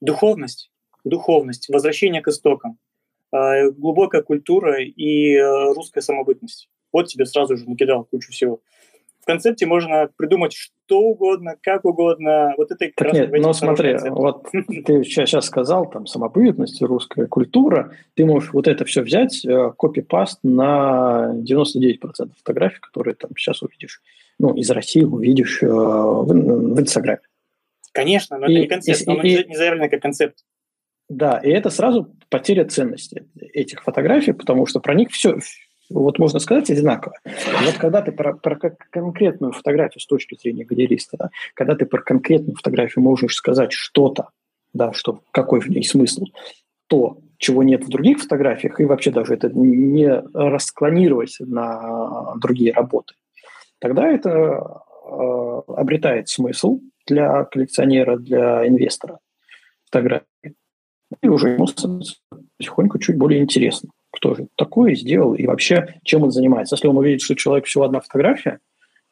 Духовность. Духовность, возвращение к истокам, э, глубокая культура и э, русская самобытность. Вот тебе сразу же накидал кучу всего концепте можно придумать что угодно, как угодно. Вот это так нет, но смотри, вот ты сейчас сказал, там, самобытность, русская культура, ты можешь вот это все взять, э, копипаст на 99% фотографий, которые там сейчас увидишь, ну, из России увидишь э, в, в Инстаграме. Конечно, но и, это не концепт, и, оно и, не заявлено как концепт. Да, и это сразу потеря ценности этих фотографий, потому что про них все, вот можно сказать одинаково. Вот когда ты про, про конкретную фотографию с точки зрения галериста, да, когда ты про конкретную фотографию можешь сказать что-то, да, что, какой в ней смысл, то, чего нет в других фотографиях, и вообще даже это не расклонировать на другие работы, тогда это э, обретает смысл для коллекционера, для инвестора фотографии. И уже ему потихоньку чуть более интересно кто же такой сделал и вообще чем он занимается. Если он увидит, что человек всего одна фотография,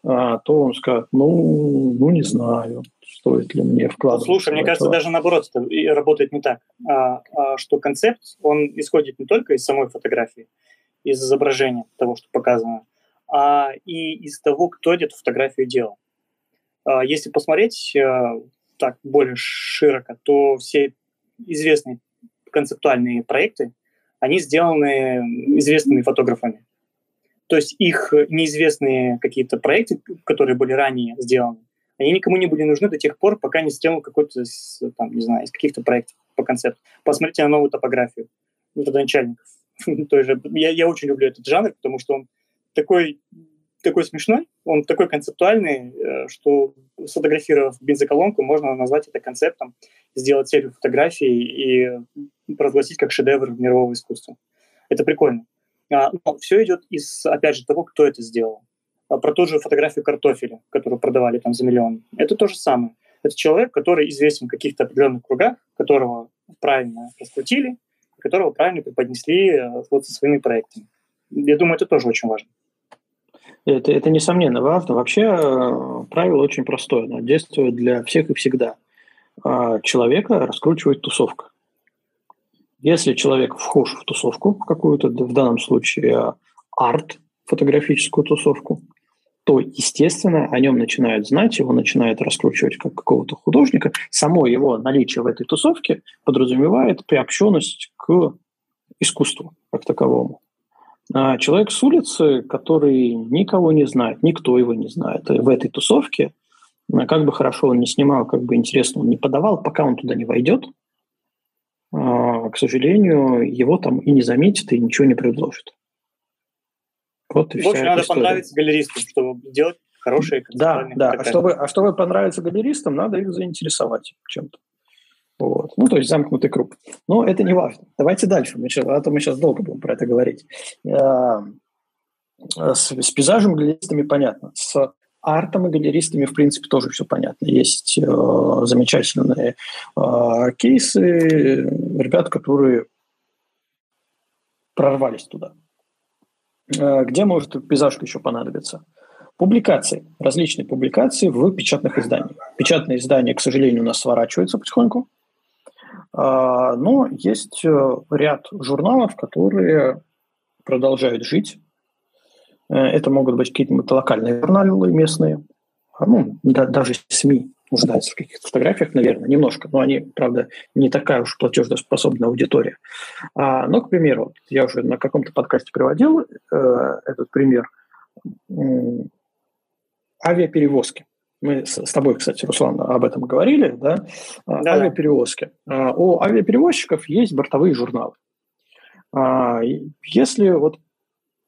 а, то он скажет, ну, ну не знаю, стоит ли мне вкладывать. Слушай, мне кажется, даже наоборот это работает не так, а, а, что концепт, он исходит не только из самой фотографии, из изображения того, что показано, а и из того, кто эту фотографию делал. А, если посмотреть а, так более широко, то все известные концептуальные проекты, они сделаны известными фотографами. То есть их неизвестные какие-то проекты, которые были ранее сделаны, они никому не были нужны до тех пор, пока не сделал какой-то, там, не знаю, из каких-то проектов по концепту. Посмотрите на новую топографию родоначальников. я, я очень люблю этот жанр, потому что он такой, такой смешной, он такой концептуальный, э, что сфотографировав бензоколонку, можно назвать это концептом, сделать серию фотографий и провозгласить как шедевр мирового искусства. Это прикольно. А, но все идет из, опять же, того, кто это сделал. А, про ту же фотографию картофеля, которую продавали там за миллион. Это то же самое. Это человек, который известен в каких-то определенных кругах, которого правильно раскрутили, которого правильно преподнесли э, вот со своими проектами. Я думаю, это тоже очень важно. Это, это несомненно важно. Вообще э, правило очень простое. Оно действует для всех и всегда. А, человека раскручивает тусовка. Если человек вхож в тусовку какую-то, в данном случае арт, фотографическую тусовку, то, естественно, о нем начинают знать, его начинают раскручивать как какого-то художника. Само его наличие в этой тусовке подразумевает приобщенность к искусству как таковому. А человек с улицы, который никого не знает, никто его не знает, в этой тусовке, как бы хорошо он не снимал, как бы интересно он не подавал, пока он туда не войдет, а, к сожалению, его там и не заметит, и ничего не предложит. Вот и В общем, надо история. понравиться галеристам, чтобы делать хорошие Да, да. А чтобы, а чтобы понравиться галеристам, надо их заинтересовать чем-то. Вот. Ну, то есть замкнутый круг. Но это не важно. Давайте дальше, мы сейчас, а то мы сейчас долго будем про это говорить. Э, с, с пейзажем галеристами понятно. С артом и галеристами, в принципе, тоже все понятно. Есть э, замечательные э, кейсы ребят, которые прорвались туда. Э, где может пейзажка еще понадобиться? Публикации, различные публикации в печатных изданиях. Печатные издания, к сожалению, у нас сворачиваются потихоньку. Э, но есть э, ряд журналов, которые продолжают жить, Э, это могут быть какие-то локальные журналы местные, а, ну, да, даже СМИ нуждаются в каких-то фотографиях, наверное, немножко, но они, правда, не такая уж платежеспособная аудитория. А, но, к примеру, я уже на каком-то подкасте приводил э, этот пример э, авиаперевозки. Мы с, тобой, кстати, Руслан, об этом говорили, да? А, да. Авиаперевозки. А, у авиаперевозчиков есть бортовые журналы. А, если вот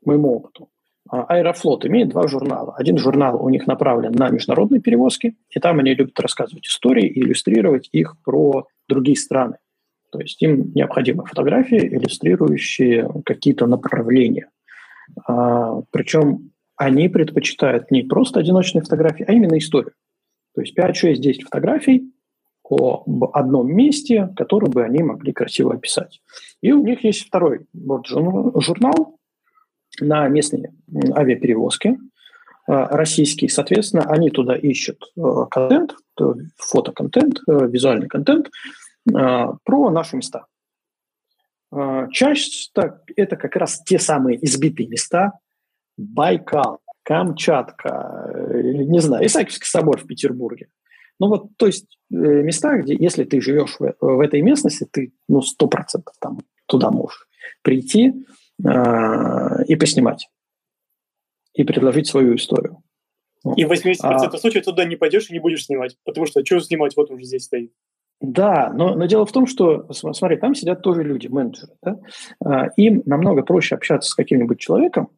моему опыту, Аэрофлот имеет два журнала. Один журнал у них направлен на международные перевозки, и там они любят рассказывать истории и иллюстрировать их про другие страны. То есть им необходимы фотографии, иллюстрирующие какие-то направления. Причем они предпочитают не просто одиночные фотографии, а именно историю. То есть 5, 6, 10 фотографий об одном месте, которое бы они могли красиво описать. И у них есть второй вот журнал на местные авиаперевозки российские. Соответственно, они туда ищут контент, фотоконтент, визуальный контент про наши места. Часто это как раз те самые избитые места, Байкал, Камчатка, э, не знаю, Исаакиевский собор в Петербурге. Ну вот, то есть э, места, где, если ты живешь в, в этой местности, ты, ну, сто процентов там туда можешь прийти э, и поснимать, и предложить свою историю. И в 80% а, случаев туда не пойдешь и не будешь снимать, потому что что снимать, вот уже здесь стоит. Да, но, но дело в том, что, смотри, там сидят тоже люди, менеджеры. Да? А, им намного проще общаться с каким-нибудь человеком,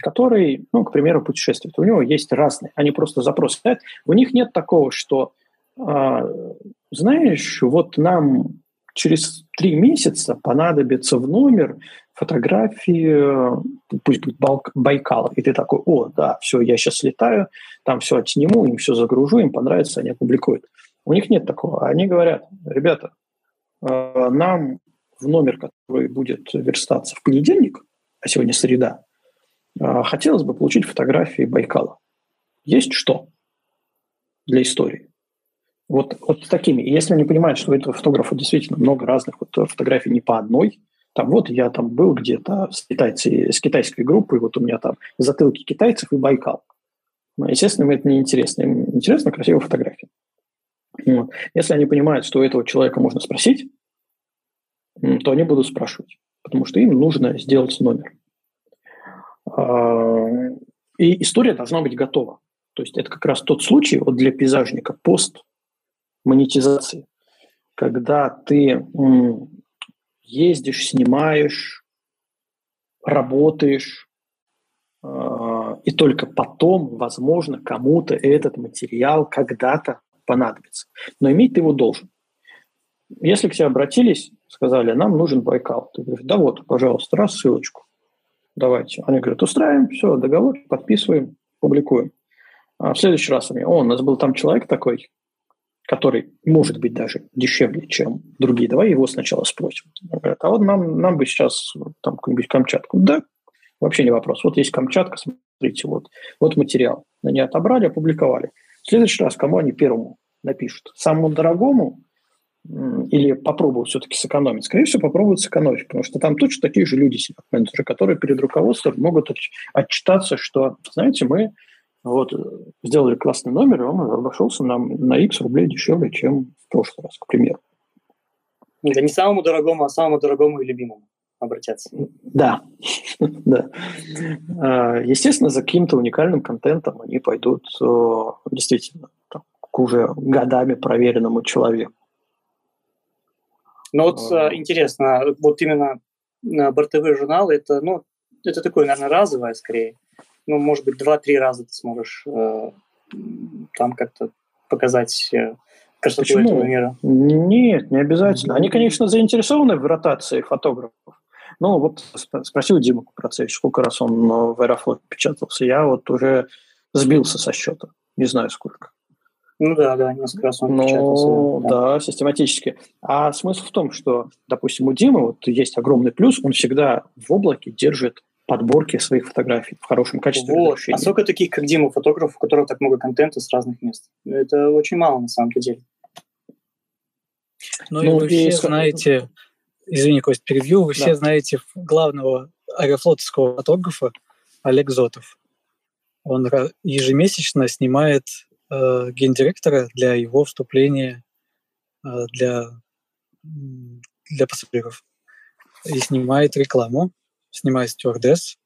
который, ну, к примеру, путешествует. У него есть разные, они просто запросы ставят. У них нет такого, что, э, знаешь, вот нам через три месяца понадобится в номер фотографии, пусть будет Байкала. И ты такой, о, да, все, я сейчас летаю, там все отсниму, им все загружу, им понравится, они опубликуют. У них нет такого. Они говорят, ребята, э, нам в номер, который будет верстаться в понедельник, а сегодня среда, а, хотелось бы получить фотографии Байкала. Есть что для истории? Вот, вот такими. И если они понимают, что у этого фотографа действительно много разных вот фотографий не по одной, там вот я там был где-то с, китайцей, с китайской группой, вот у меня там затылки китайцев и Байкал. Но, естественно, им это не интересно. Им интересно красивая фотография. Вот. Если они понимают, что у этого человека можно спросить, то они будут спрашивать, потому что им нужно сделать номер. А, и история должна быть готова. То есть это как раз тот случай вот для пейзажника пост монетизации, когда ты ездишь, снимаешь, работаешь, а, и только потом, возможно, кому-то этот материал когда-то понадобится. Но иметь ты его должен. Если к тебе обратились, сказали, нам нужен Байкал, ты говоришь, да вот, пожалуйста, рассылочку давайте. Они говорят, устраиваем, все, договор, подписываем, публикуем. А в следующий раз они, о, у нас был там человек такой, который может быть даже дешевле, чем другие, давай его сначала спросим. Говорят, а вот нам, нам бы сейчас там какую-нибудь Камчатку. Да, вообще не вопрос. Вот есть Камчатка, смотрите, вот, вот материал. Они отобрали, опубликовали. В следующий раз кому они первому напишут? Самому дорогому или попробовать все-таки сэкономить? Скорее всего, попробуют сэкономить, потому что там точно такие же люди сидят, менеджеры, которые перед руководством могут отчитаться, что, знаете, мы вот сделали классный номер, и он обошелся нам на X рублей дешевле, чем в прошлый раз, к примеру. Да не самому дорогому, а самому дорогому и любимому обратятся. Да, да. А, естественно, за каким-то уникальным контентом они пойдут действительно к уже годами проверенному человеку. Но вот а, интересно, вот именно бортовые журналы, это, ну, это такое, наверное, разовое скорее. Ну, может быть, два-три раза ты сможешь э, там как-то показать э, красоту Почему? этого мира. Нет, не обязательно. Они, конечно, заинтересованы в ротации фотографов. Ну, вот спросил Диму Купроцевич, сколько раз он в Аэрофлот печатался. Я вот уже сбился со счета. Не знаю, сколько. Ну да, да, несколько раз он ну, Да. да, систематически. А смысл в том, что, допустим, у Димы вот есть огромный плюс, он всегда в облаке держит подборки своих фотографий в хорошем качестве. Вот. А сколько таких, как Дима, фотографов, у которых так много контента с разных мест? Это очень мало на самом деле. Ну, ну и вы и... все знаете, извини, Кость, перебью, вы да. все знаете главного аэрофлотовского фотографа Олег Зотов. Он ежемесячно снимает э, гендиректора для его вступления э, для, для пассажиров. И снимает рекламу, снимает стюардесс.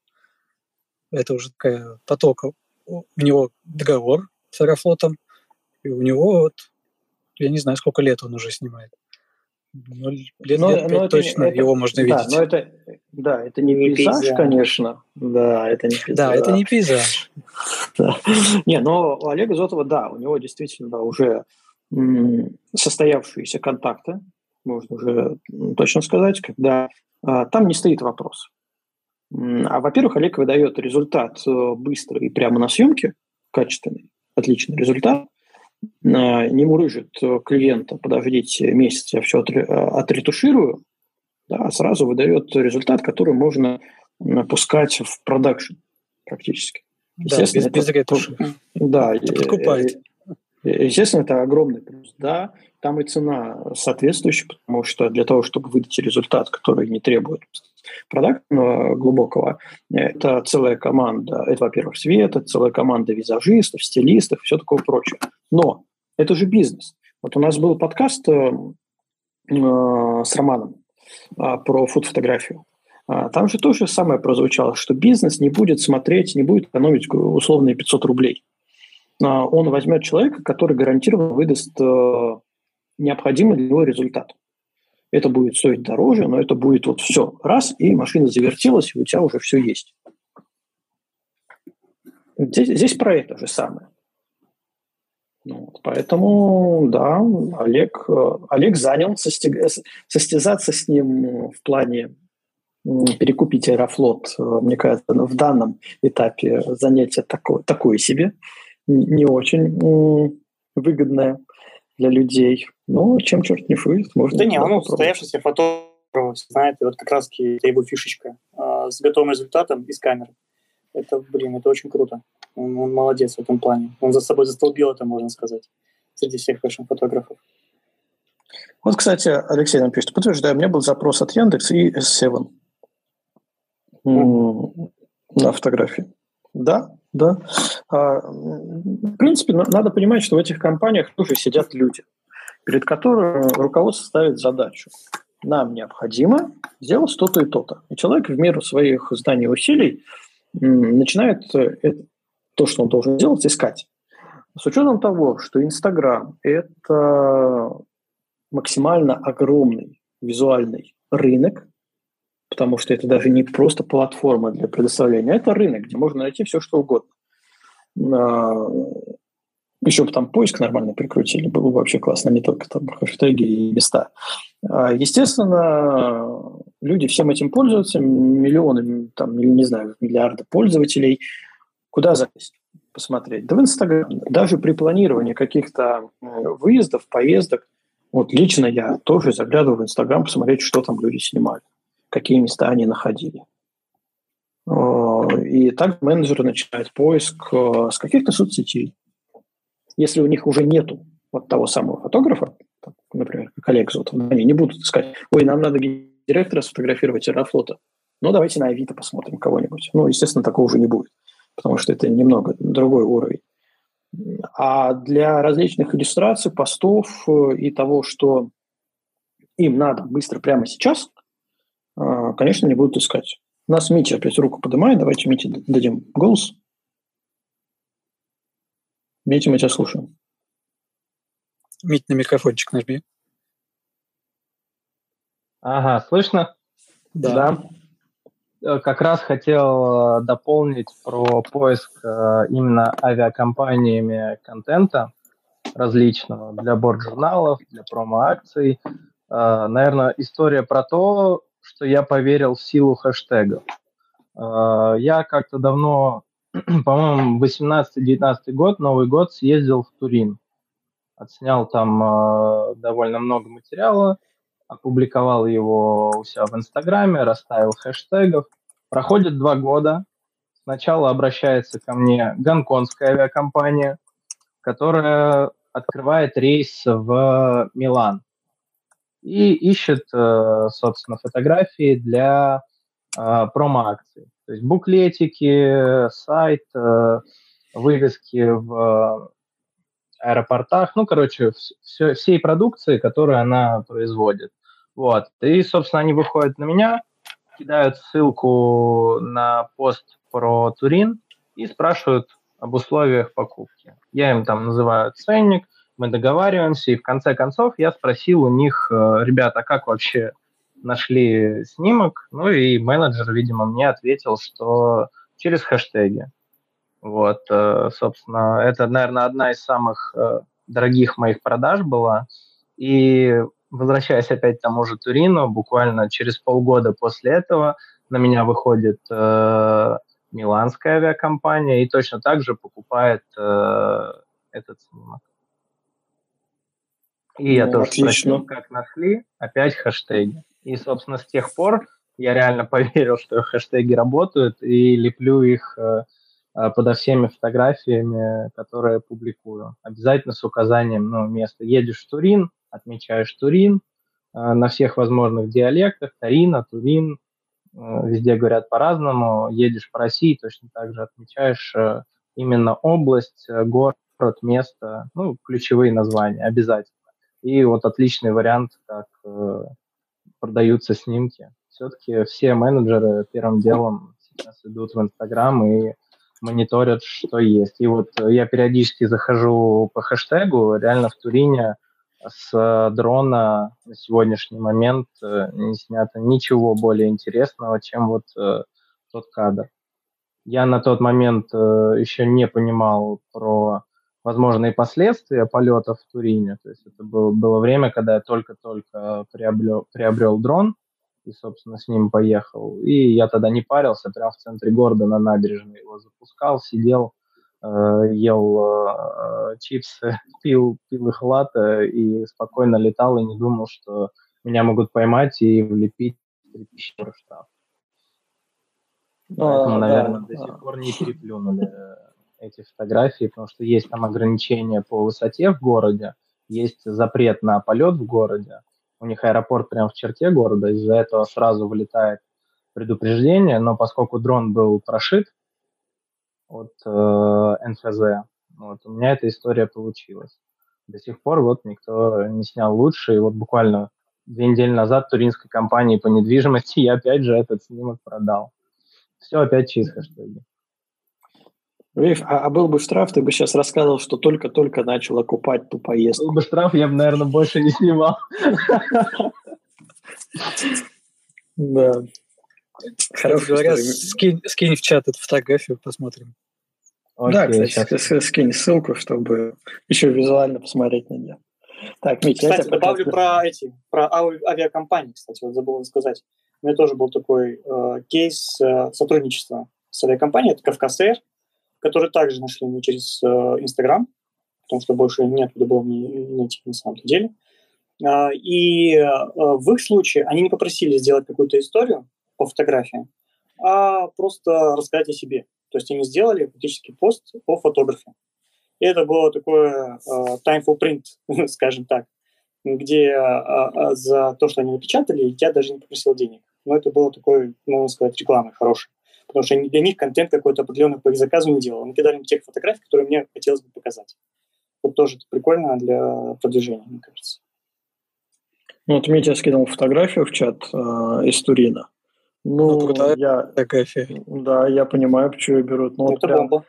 Это уже такая поток. У него договор с Аэрофлотом, и у него вот, я не знаю, сколько лет он уже снимает. Ну, лет, но, лет но точно это, его можно да, видеть. Но это, да, это не, не пейзаж, пейзаж, конечно. Да, это не пейзаж. Да, это не пейзаж. Не, но у Олега Зотова, да, у него действительно уже состоявшиеся контакты, можно уже точно сказать, когда а, там не стоит вопрос. А, во-первых, Олег выдает результат э, быстро и прямо на съемке, качественный, отличный результат. Не мурыжит клиента, подождите месяц, я все отретуширую, да, а сразу выдает результат, который можно пускать в продакшн практически. Да, без, это, без ретуши. Да, это подкупает. Естественно, это огромный плюс. Да, там и цена соответствующая, потому что для того, чтобы выдать результат, который не требует продактного глубокого, это целая команда, это, во-первых, свет, это целая команда визажистов, стилистов, все такое прочее. Но это же бизнес. Вот у нас был подкаст э, э с Романом э, про фуд-фотографию. А, там же то же самое прозвучало, что бизнес не будет смотреть, не будет экономить условные 500 рублей. А, он возьмет человека, который гарантированно выдаст э, необходимый для него результат. Это будет стоить дороже, но это будет вот все раз, и машина завертелась, и у тебя уже все есть. Здесь, здесь про это же самое. Ну вот, поэтому, да, Олег, э, Олег занял состяг... состязаться с ним в плане перекупить Аэрофлот, э, мне кажется, в данном этапе занятие такое, такое себе, не очень выгодное для людей. Но чем черт не шутит, можно... Да не, он состоявшийся фотограф, знаете, вот как раз это его фишечка с готовым результатом из камеры. Это, блин, это очень круто. Он, он молодец в этом плане. Он за собой застолбил это, можно сказать, среди всех фэшн-фотографов. Вот, кстати, Алексей нам пишет, подтверждаю, у меня был запрос от Яндекс и S7 на фотографии. Да, да. А, в принципе, надо понимать, что в этих компаниях тоже сидят люди, перед которыми руководство ставит задачу. Нам необходимо сделать то-то и то-то. И человек в меру своих знаний и усилий начинает это, то, что он должен делать, искать. С учетом того, что Инстаграм – это максимально огромный визуальный рынок, потому что это даже не просто платформа для предоставления, это рынок, где можно найти все, что угодно. А, Еще бы там поиск нормально прикрутили, было бы вообще классно, не только там хэштеги и места. А, естественно, люди всем этим пользуются, миллионы, там, не знаю, миллиарды пользователей. Куда залезть? посмотреть? Да в Инстаграм. Даже при планировании каких-то выездов, поездок, вот лично я тоже заглядываю в Инстаграм посмотреть, что там люди снимали какие места они находили. И так менеджеры начинают поиск э, с каких-то соцсетей. Если у них уже нету вот того самого фотографа, например, коллег зовут, они не будут искать, ой, нам надо директора сфотографировать Аэрофлота, ну, давайте на Авито посмотрим кого-нибудь. Ну, естественно, такого уже не будет, потому что это немного другой уровень. А для различных иллюстраций, постов э, и того, что им надо быстро прямо сейчас, а, конечно, не будут искать. У нас Митя опять руку поднимает. Давайте Мите дадим голос. Митя, мы тебя слушаем. Мить, на микрофончик нажми. Ага, слышно? Да. да. Э, как раз хотел э, дополнить про поиск э, именно авиакомпаниями контента различного для борт-журналов, для промо-акций. Наверное, история про то, что я поверил в силу хэштегов. Я как-то давно, по-моему, 18-19 год, Новый год, съездил в Турин. Отснял там довольно много материала, опубликовал его у себя в Инстаграме, расставил хэштегов. Проходит два года. Сначала обращается ко мне гонконгская авиакомпания, которая открывает рейс в Милан и ищет, э, собственно, фотографии для э, промо-акций. То есть буклетики, сайт, э, вывески в аэропортах, ну, короче, все, всей продукции, которую она производит. Вот. И, собственно, они выходят на меня, кидают ссылку на пост про Турин и спрашивают об условиях покупки. Я им там называю ценник, мы договариваемся, и в конце концов я спросил у них, э, ребята, как вообще нашли снимок, ну и менеджер, видимо, мне ответил, что через хэштеги. Вот, э, собственно, это, наверное, одна из самых э, дорогих моих продаж была. И возвращаясь опять к тому же Турину, буквально через полгода после этого на меня выходит э, миланская авиакомпания и точно так же покупает э, этот снимок. И я ну, тоже отлично. спросил, как нашли, опять хэштеги. И, собственно, с тех пор я реально поверил, что хэштеги работают, и леплю их э, э, подо всеми фотографиями, которые публикую. Обязательно с указанием ну, места. Едешь в Турин, отмечаешь Турин э, на всех возможных диалектах, Тарина, Турин, везде говорят по-разному. Едешь по России, точно так же отмечаешь именно область, город, место, ну, ключевые названия обязательно. И вот отличный вариант, как продаются снимки все-таки все менеджеры первым делом сейчас идут в Инстаграм и мониторят, что есть. И вот я периодически захожу по хэштегу, реально в Турине с дрона на сегодняшний момент э, не снято ничего более интересного, чем вот э, тот кадр. Я на тот момент э, еще не понимал про возможные последствия полетов в Турине. То есть это было, было время, когда я только-только приобрел, приобрел дрон, и, собственно, с ним поехал. И я тогда не парился, прямо в центре города на набережной его запускал, сидел, э, ел э, чипсы, пил, пил их латте и спокойно летал и не думал, что меня могут поймать и влепить 3000 евро штраф. Поэтому, а, наверное, да, до сих пор не переплюнули эти фотографии, потому что есть там ограничения по высоте в городе, есть запрет на полет в городе, у них аэропорт прямо в черте города, из-за этого сразу вылетает предупреждение, но поскольку дрон был прошит от э, НФЗ, вот, у меня эта история получилась. До сих пор вот никто не снял лучше, и вот буквально две недели назад туринской компании по недвижимости я опять же этот снимок продал. Все опять через хэштеги. Видишь, а, а был бы штраф, ты бы сейчас рассказывал, что только-только начал окупать ту поездку. Был бы штраф, я бы, наверное, больше не снимал. Да. Хорошо. Говоря, скинь, скинь в чат эту фотографию, посмотрим. да, кстати, скинь ссылку, чтобы еще визуально посмотреть на нее. Так, Митя, кстати, добавлю про эти, про авиакомпании, кстати, вот забыл сказать. У меня тоже был такой э, кейс э, сотрудничества с авиакомпанией, это Кавказ Air которые также нашли мне через э, Инстаграм, потому что больше нет туда было не найти на самом деле. А, и э, в их случае они не попросили сделать какую-то историю по фотографии, а просто рассказать о себе. То есть они сделали фактически пост о фотографе. И это было такое uh, time for print, скажем так, где uh, за то, что они напечатали, я даже не попросил денег. Но это было такой, можно сказать, рекламой хорошей потому что для них контент какой-то определенный по их заказу не делал. Они кидали тех фотографий, которые мне хотелось бы показать. Вот тоже это прикольно для продвижения, мне кажется. Ну, вот Митя скинул фотографию в чат э, из Турина. Ну, ну я, фотография. Да, я понимаю, почему ее берут. Ну, вот бомба.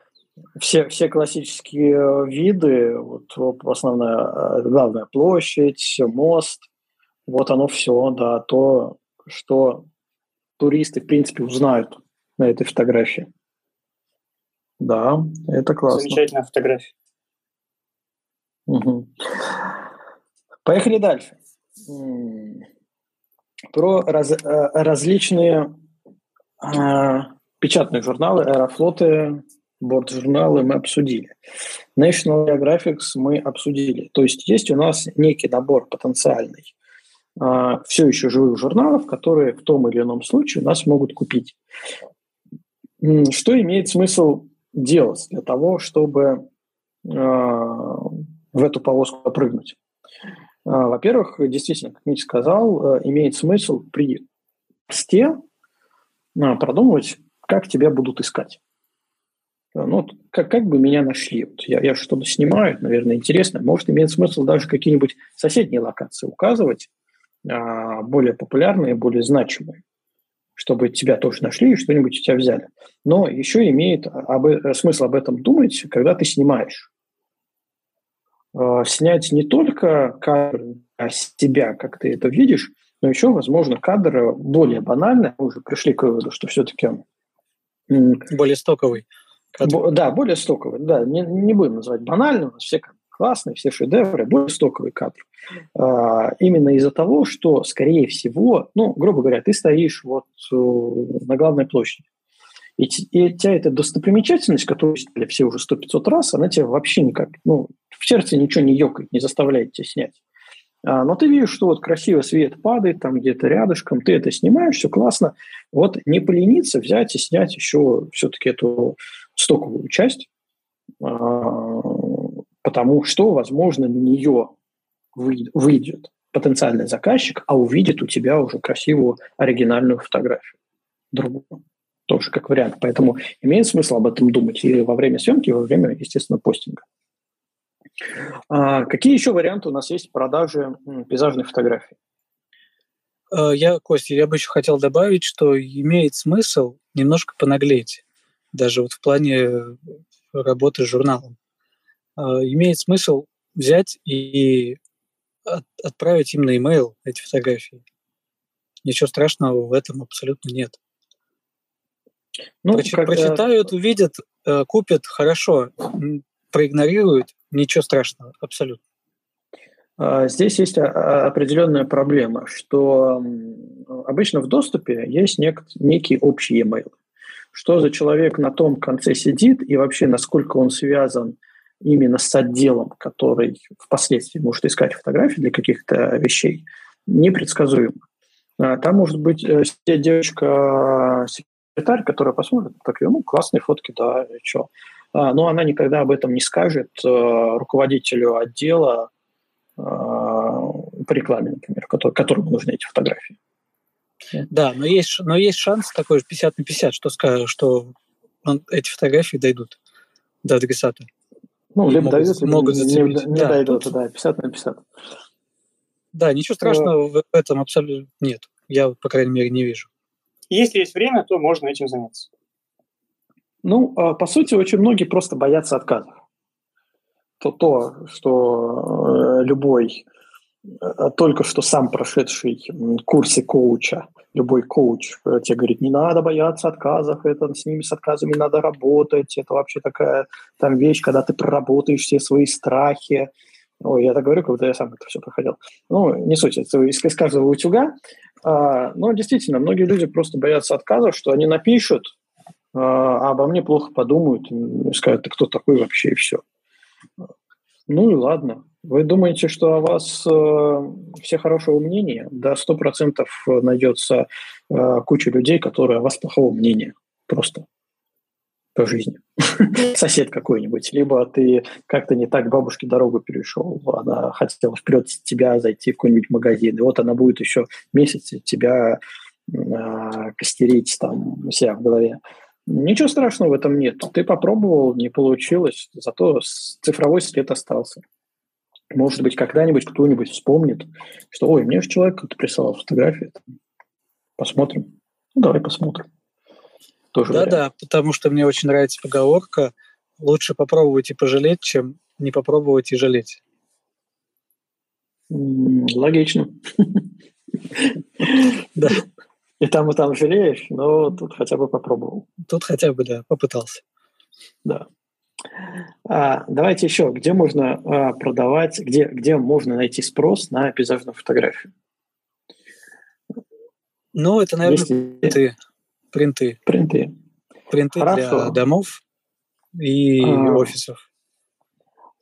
Все, все классические виды, вот, вот основная, э, главная площадь, мост, вот оно все, да, то, что туристы, в принципе, узнают на этой фотографии. Да, это классно. Замечательная фотография. Угу. Поехали дальше. Про раз, э, различные э, печатные журналы, аэрофлоты, борт-журналы мы обсудили. National Geographic мы обсудили. То есть есть у нас некий набор потенциальный э, все еще живых журналов, которые в том или ином случае нас могут купить. Что имеет смысл делать для того, чтобы э, в эту повозку попрыгнуть? Э, во-первых, действительно, как Митя сказал, э, имеет смысл при посте э, продумывать, как тебя будут искать. Э, ну, как, как бы меня нашли? Вот я, я что-то снимаю, наверное, интересно. Может, имеет смысл даже какие-нибудь соседние локации указывать, э, более популярные, более значимые чтобы тебя тоже нашли и что-нибудь у тебя взяли. Но еще имеет об, э, смысл об этом думать, когда ты снимаешь. Э, снять не только кадр себя, как ты это видишь, но еще, возможно, кадр более банальный. Мы уже пришли к выводу, что все-таки... Более стоковый. Кадр. Да, более стоковый. Да, не, не будем называть банальным, у нас все классные, все шедевры, более стоковый кадр. А, именно из-за того, что, скорее всего, ну, грубо говоря, ты стоишь вот э, на главной площади, и, и тебя эта достопримечательность, которую для все уже сто 500 раз, она тебя вообще никак, ну, в сердце ничего не ёкает, не заставляет тебя снять. А, но ты видишь, что вот красиво свет падает там где-то рядышком, ты это снимаешь, все классно. Вот не полениться взять и снять еще все-таки эту стоковую часть, а, потому что, возможно, на нее выйдет потенциальный заказчик, а увидит у тебя уже красивую оригинальную фотографию. Другую. Тоже как вариант. Поэтому имеет смысл об этом думать и во время съемки, и во время, естественно, постинга. А какие еще варианты у нас есть продажи пейзажных фотографий? Э, я, Костя, я бы еще хотел добавить, что имеет смысл немножко понаглеть, даже вот в плане работы с журналом. Э, имеет смысл взять и отправить им на e-mail эти фотографии. Ничего страшного в этом абсолютно нет. Ну, Прочи- когда... Прочитают, увидят, э, купят, хорошо. Проигнорируют, ничего страшного, абсолютно. А, здесь есть определенная проблема, что обычно в доступе есть нек- некий общий e-mail. Что за человек на том конце сидит и вообще насколько он связан именно с отделом, который впоследствии может искать фотографии для каких-то вещей, непредсказуемо. А, там может быть э, девочка-секретарь, которая посмотрит, так, ну, классные фотки, да, что. А, но она никогда об этом не скажет э, руководителю отдела э, по рекламе, например, которому нужны эти фотографии. Да, но есть, но есть шанс такой же 50 на 50, что, скажет, что он, эти фотографии дойдут до адресата. Ну, либо могут, дойдут, либо могут не, не, не да, дойдут, тут... да, 50 на 50. Да, ничего страшного в этом абсолютно нет. Я, по крайней мере, не вижу. Если есть время, то можно этим заняться. Ну, а, по сути, очень многие просто боятся отказов. То, то что э, любой э, только что сам прошедший курсы коуча, любой коуч э, тебе говорит, не надо бояться отказов, это с ними с отказами надо работать, это вообще такая там вещь, когда ты проработаешь все свои страхи. Ой, я так говорю, как будто я сам это все проходил. Ну, не суть, это из, из каждого утюга. А, но действительно, многие люди просто боятся отказов, что они напишут, а, а обо мне плохо подумают, и скажут, ты кто такой вообще, и все. Ну и ладно. Вы думаете, что о вас э, все хорошего мнения? Да, сто процентов найдется э, куча людей, которые о вас плохого мнения. Просто по жизни. Сосед какой-нибудь. Либо ты как-то не так бабушке дорогу перешел. Она хотела вперед тебя зайти в какой-нибудь магазин. И вот она будет еще месяц тебя э, костерить там у себя в голове. Ничего страшного в этом нет. Ты попробовал, не получилось, зато цифровой след остался. Может быть, когда-нибудь кто-нибудь вспомнит, что, ой, мне же человек кто-то присылал фотографии. Посмотрим. Ну, давай посмотрим. Да-да, потому что мне очень нравится поговорка «лучше попробовать и пожалеть, чем не попробовать и жалеть». Логично. Да. И там, и там жалеешь, но тут хотя бы попробовал. Тут хотя бы, да, попытался. Да. А, давайте еще, где можно а, продавать, где, где можно найти спрос на пейзажную фотографию? Ну, это, наверное, Если... принты. Принты. Принты. Принты Хорошо. для домов и а, офисов.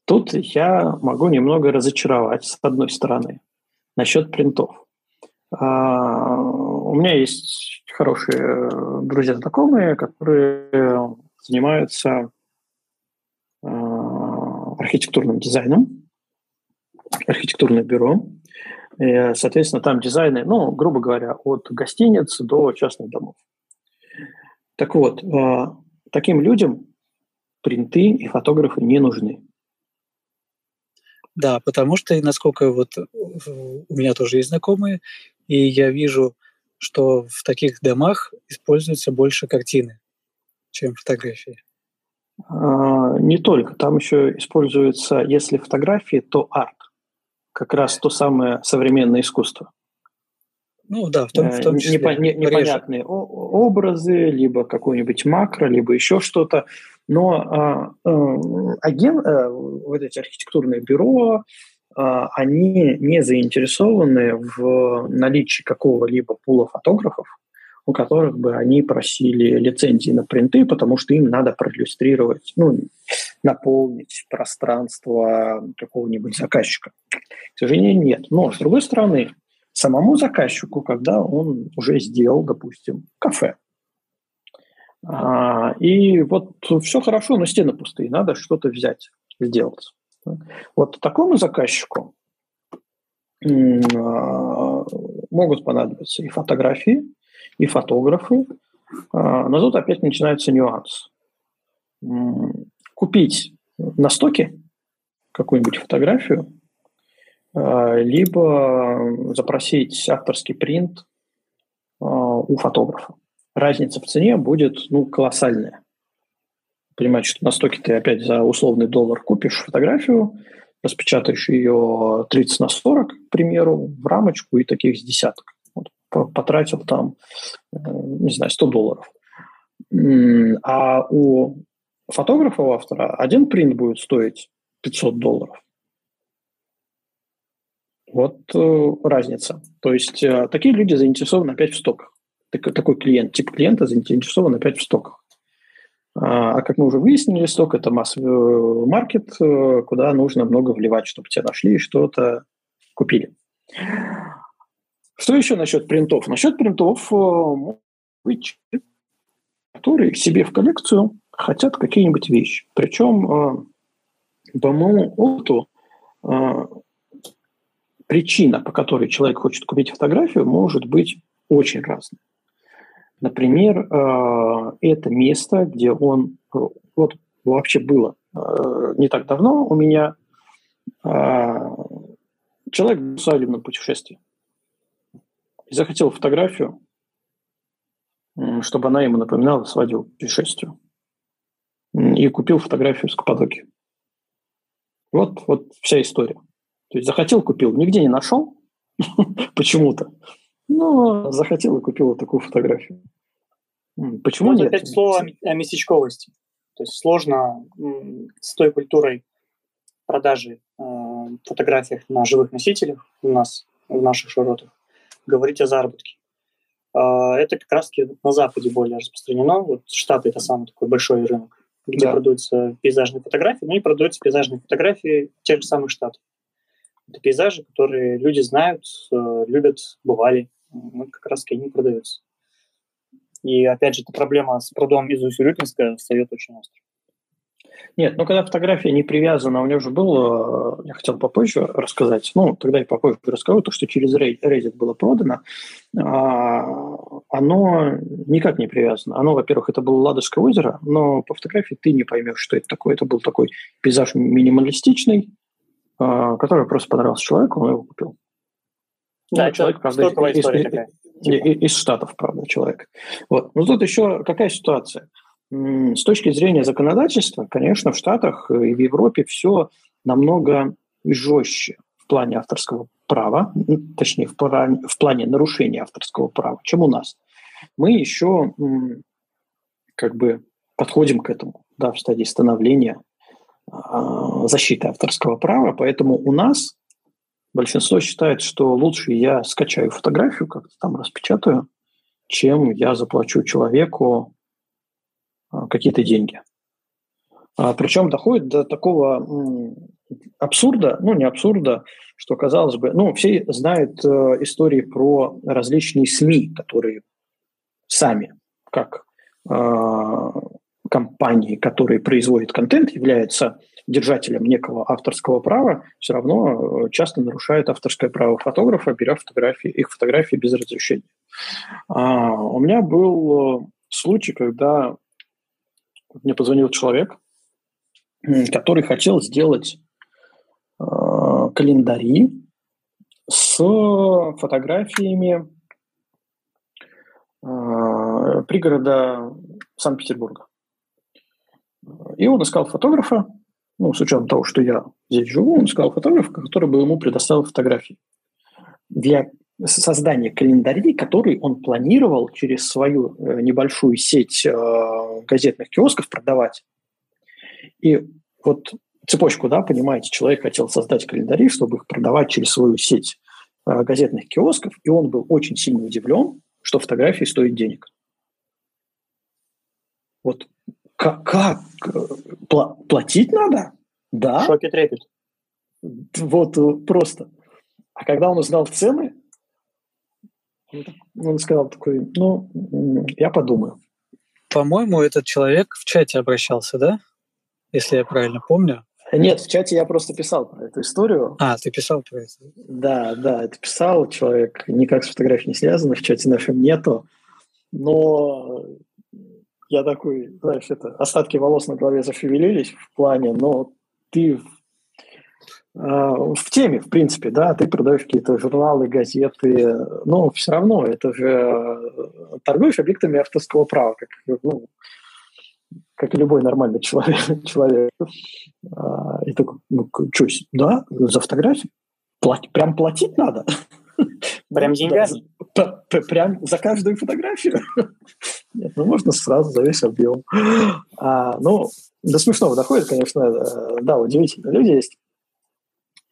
Тут я могу немного разочаровать, с одной стороны, насчет принтов. А, у меня есть хорошие друзья знакомые, которые занимаются а, архитектурным дизайном, архитектурное бюро. И, соответственно, там дизайны, ну, грубо говоря, от гостиниц до частных домов. Так вот, а, таким людям принты и фотографы не нужны. Да, потому что, насколько вот у меня тоже есть знакомые, и я вижу, что в таких домах используются больше картины, чем фотографии. А, не только. Там еще используется, если фотографии, то арт. Как раз то самое современное искусство. Ну да, в том, в том э, числе. Непо, не, непонятные реже. образы, либо какой-нибудь макро, либо еще что-то. Но а, а, аген, а, вот эти архитектурные бюро, а, они не заинтересованы в наличии какого-либо пула фотографов, у которых бы они просили лицензии на принты, потому что им надо проиллюстрировать, ну, наполнить пространство какого-нибудь заказчика. К сожалению, нет. Но, с другой стороны, самому заказчику, когда он уже сделал, допустим, кафе, а, и вот все хорошо, но стены пустые, надо что-то взять, сделать. Вот такому заказчику а, могут понадобиться и фотографии, и фотографы, а, но тут опять начинается нюанс. Купить на стоке какую-нибудь фотографию, либо запросить авторский принт у фотографа разница в цене будет ну, колоссальная. Понимаете, что на стоке ты опять за условный доллар купишь фотографию, распечатаешь ее 30 на 40, к примеру, в рамочку и таких с десяток. Вот, потратил там, э, не знаю, 100 долларов. А у фотографа, у автора, один принт будет стоить 500 долларов. Вот э, разница. То есть э, такие люди заинтересованы опять в стоках такой клиент, тип клиента заинтересован опять в стоках. А, а как мы уже выяснили, сток – это массовый э, маркет, э, куда нужно много вливать, чтобы тебя нашли и что-то купили. Что еще насчет принтов? Насчет принтов э, которые себе в коллекцию хотят какие-нибудь вещи. Причем, по моему опыту, причина, по которой человек хочет купить фотографию, может быть очень разной. Например, э, это место, где он, э, вот вообще было э, не так давно у меня, человек в свадебном путешествии. И захотел фотографию, чтобы она ему напоминала свадьбу путешествию. И купил фотографию с Каппадокии. Вот, вот вся история. То есть захотел, купил, нигде не нашел почему-то. Но захотел и купил вот такую фотографию. Почему вот нет? опять слово о местечковости. То есть сложно с той культурой продажи э, фотографий на живых носителях у нас, в наших широтах, говорить о заработке. Э, это как раз на Западе более распространено. Вот Штаты – это самый такой большой рынок, где да. продаются пейзажные фотографии, но и продаются пейзажные фотографии тех же самых Штатов. Это пейзажи, которые люди знают, э, любят, бывали. Вот как раз они продаются. И опять же, эта проблема с прудом из Усть-Урюпинска встает очень остро. Нет, ну когда фотография не привязана, у него же было, я хотел попозже рассказать, ну тогда я попозже расскажу, то, что через Reddit было продано, а, оно никак не привязано. Оно, во-первых, это было Ладожское озеро, но по фотографии ты не поймешь, что это такое. Это был такой пейзаж минималистичный, который просто понравился человеку, он его купил. Да, ну, человек, правда, из, из, такая. Из Штатов, правда, человек. Вот. Но тут еще какая ситуация? С точки зрения законодательства, конечно, в Штатах и в Европе все намного жестче в плане авторского права, точнее, в плане, в плане нарушения авторского права, чем у нас. Мы еще как бы подходим к этому, да, в стадии становления а, защиты авторского права, поэтому у нас Большинство считает, что лучше я скачаю фотографию, как-то там распечатаю, чем я заплачу человеку а, какие-то деньги. А, причем доходит до такого абсурда, ну не абсурда, что казалось бы, ну все знают э, истории про различные СМИ, которые сами, как э, компании, которые производят контент, являются держателем некого авторского права, все равно э, часто нарушают авторское право фотографа, беря фотографии, их фотографии без разрешения. А, у меня был э, случай, когда мне позвонил человек, который хотел сделать э, календари с фотографиями э, пригорода Санкт-Петербурга. И он искал фотографа, ну, с учетом того, что я здесь живу, он искал фотографа, который бы ему предоставил фотографии для создания календарей, который он планировал через свою э, небольшую сеть э, газетных киосков продавать. И вот цепочку, да, понимаете, человек хотел создать календари, чтобы их продавать через свою сеть э, газетных киосков, и он был очень сильно удивлен, что фотографии стоят денег. Вот как? как? Платить надо? Да. Шоки трепет. Вот э, просто. А когда он узнал цены, он сказал такой, ну, я подумаю. По-моему, этот человек в чате обращался, да? Если я правильно помню. Нет, в чате я просто писал про эту историю. А, ты писал про это? Да, да, это писал человек, никак с фотографией не связано, в чате нашем нету. Но я такой, знаешь, это остатки волос на голове зашевелились в плане, но ты а, в теме, в принципе, да, ты продаешь какие-то журналы, газеты, но все равно это же э, торгуешь объектами авторского права, как, ну, как и любой нормальный человек. человек. А, и такой, ну, что, да, за фотографию? Плать, прям платить надо? Прям деньгами? Прям за каждую фотографию? Нет, ну можно сразу за весь объем. А, ну, до смешного доходит, конечно, э, да, удивительно. Люди есть.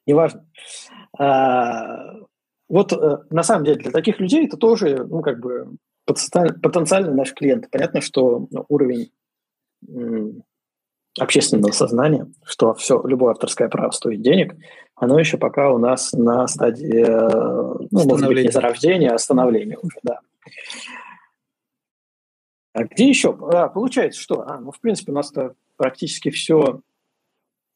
Неважно. А, вот э, на самом деле для таких людей это тоже, ну, как бы потенциальный наш клиент. Понятно, что уровень общественного сознания, что все, любое авторское право стоит денег, оно еще пока у нас на стадии, э, ну, может быть, не зарождения, а становления уже, да. А где еще? А, получается, что? А, ну, в принципе, у нас практически все,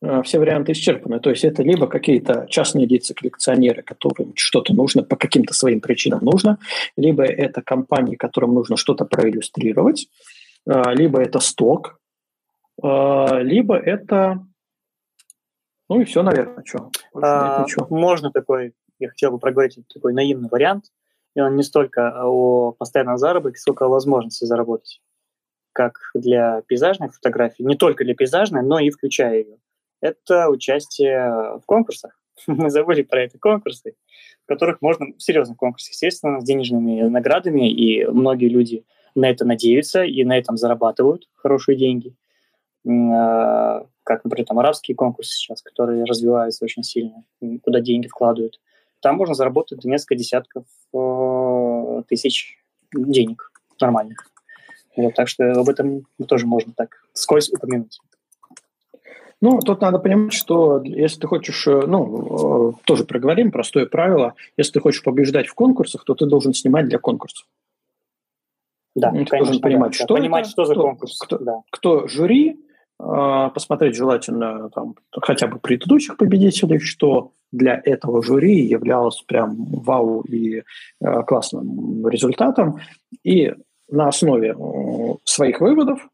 э, все варианты исчерпаны. То есть это либо какие-то частные лица, коллекционеры, которым что-то нужно, по каким-то своим причинам нужно, либо это компании, которым нужно что-то проиллюстрировать, а, либо это сток, а, либо это... Ну и все, наверное, что. А, можно такой, я хотел бы проговорить такой наивный вариант, и он не столько о постоянном заработке, сколько о возможности заработать, как для пейзажных фотографий, не только для пейзажной, но и включая ее. Это участие в конкурсах. Мы забыли про это конкурсы, в которых можно, серьезных конкурсах, естественно, с денежными наградами, и многие люди на это надеются и на этом зарабатывают хорошие деньги. Как, например, там арабские конкурсы сейчас, которые развиваются очень сильно, куда деньги вкладывают. Там можно заработать несколько десятков э, тысяч денег нормальных. Вот, так что об этом тоже можно так скользь упомянуть. Ну, тут надо понимать, что если ты хочешь, э, ну, э, тоже проговорим, простое правило, если ты хочешь побеждать в конкурсах, то ты должен снимать для конкурсов. Да, ты конечно, должен понимать, да, что понимать, это, что за кто, конкурс. Кто, да. кто жюри, посмотреть желательно там, хотя бы предыдущих победителей, что для этого жюри являлось прям вау и э, классным результатом. И на основе э, своих выводов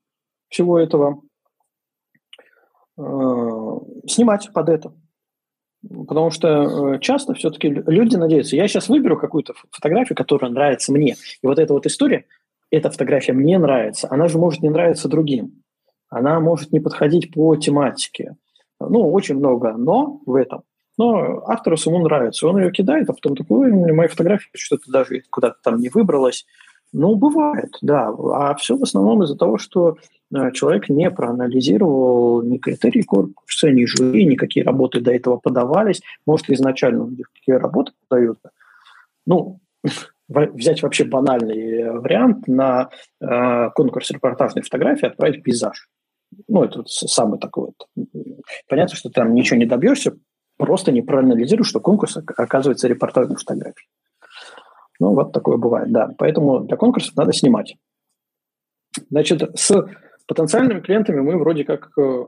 всего этого э, снимать под это. Потому что часто все-таки люди надеются, я сейчас выберу какую-то фотографию, которая нравится мне. И вот эта вот история, эта фотография мне нравится, она же может не нравиться другим она может не подходить по тематике. Ну, очень много «но» в этом. Но автору самому нравится. Он ее кидает, а потом такой, моя фотография что-то даже куда-то там не выбралась. Ну, бывает, да. А все в основном из-за того, что э, человек не проанализировал ни критерии конкурса, ни жюри, никакие работы до этого подавались. Может, изначально какие работы подаются. Ну, взять вообще банальный вариант на э, конкурс репортажной фотографии отправить пейзаж ну, это самый такой вот. Понятно, что ты там ничего не добьешься, просто не проанализируешь, что конкурс оказывается репортажной фотографией. Ну, вот такое бывает, да. Поэтому для конкурсов надо снимать. Значит, с потенциальными клиентами мы вроде как... Э,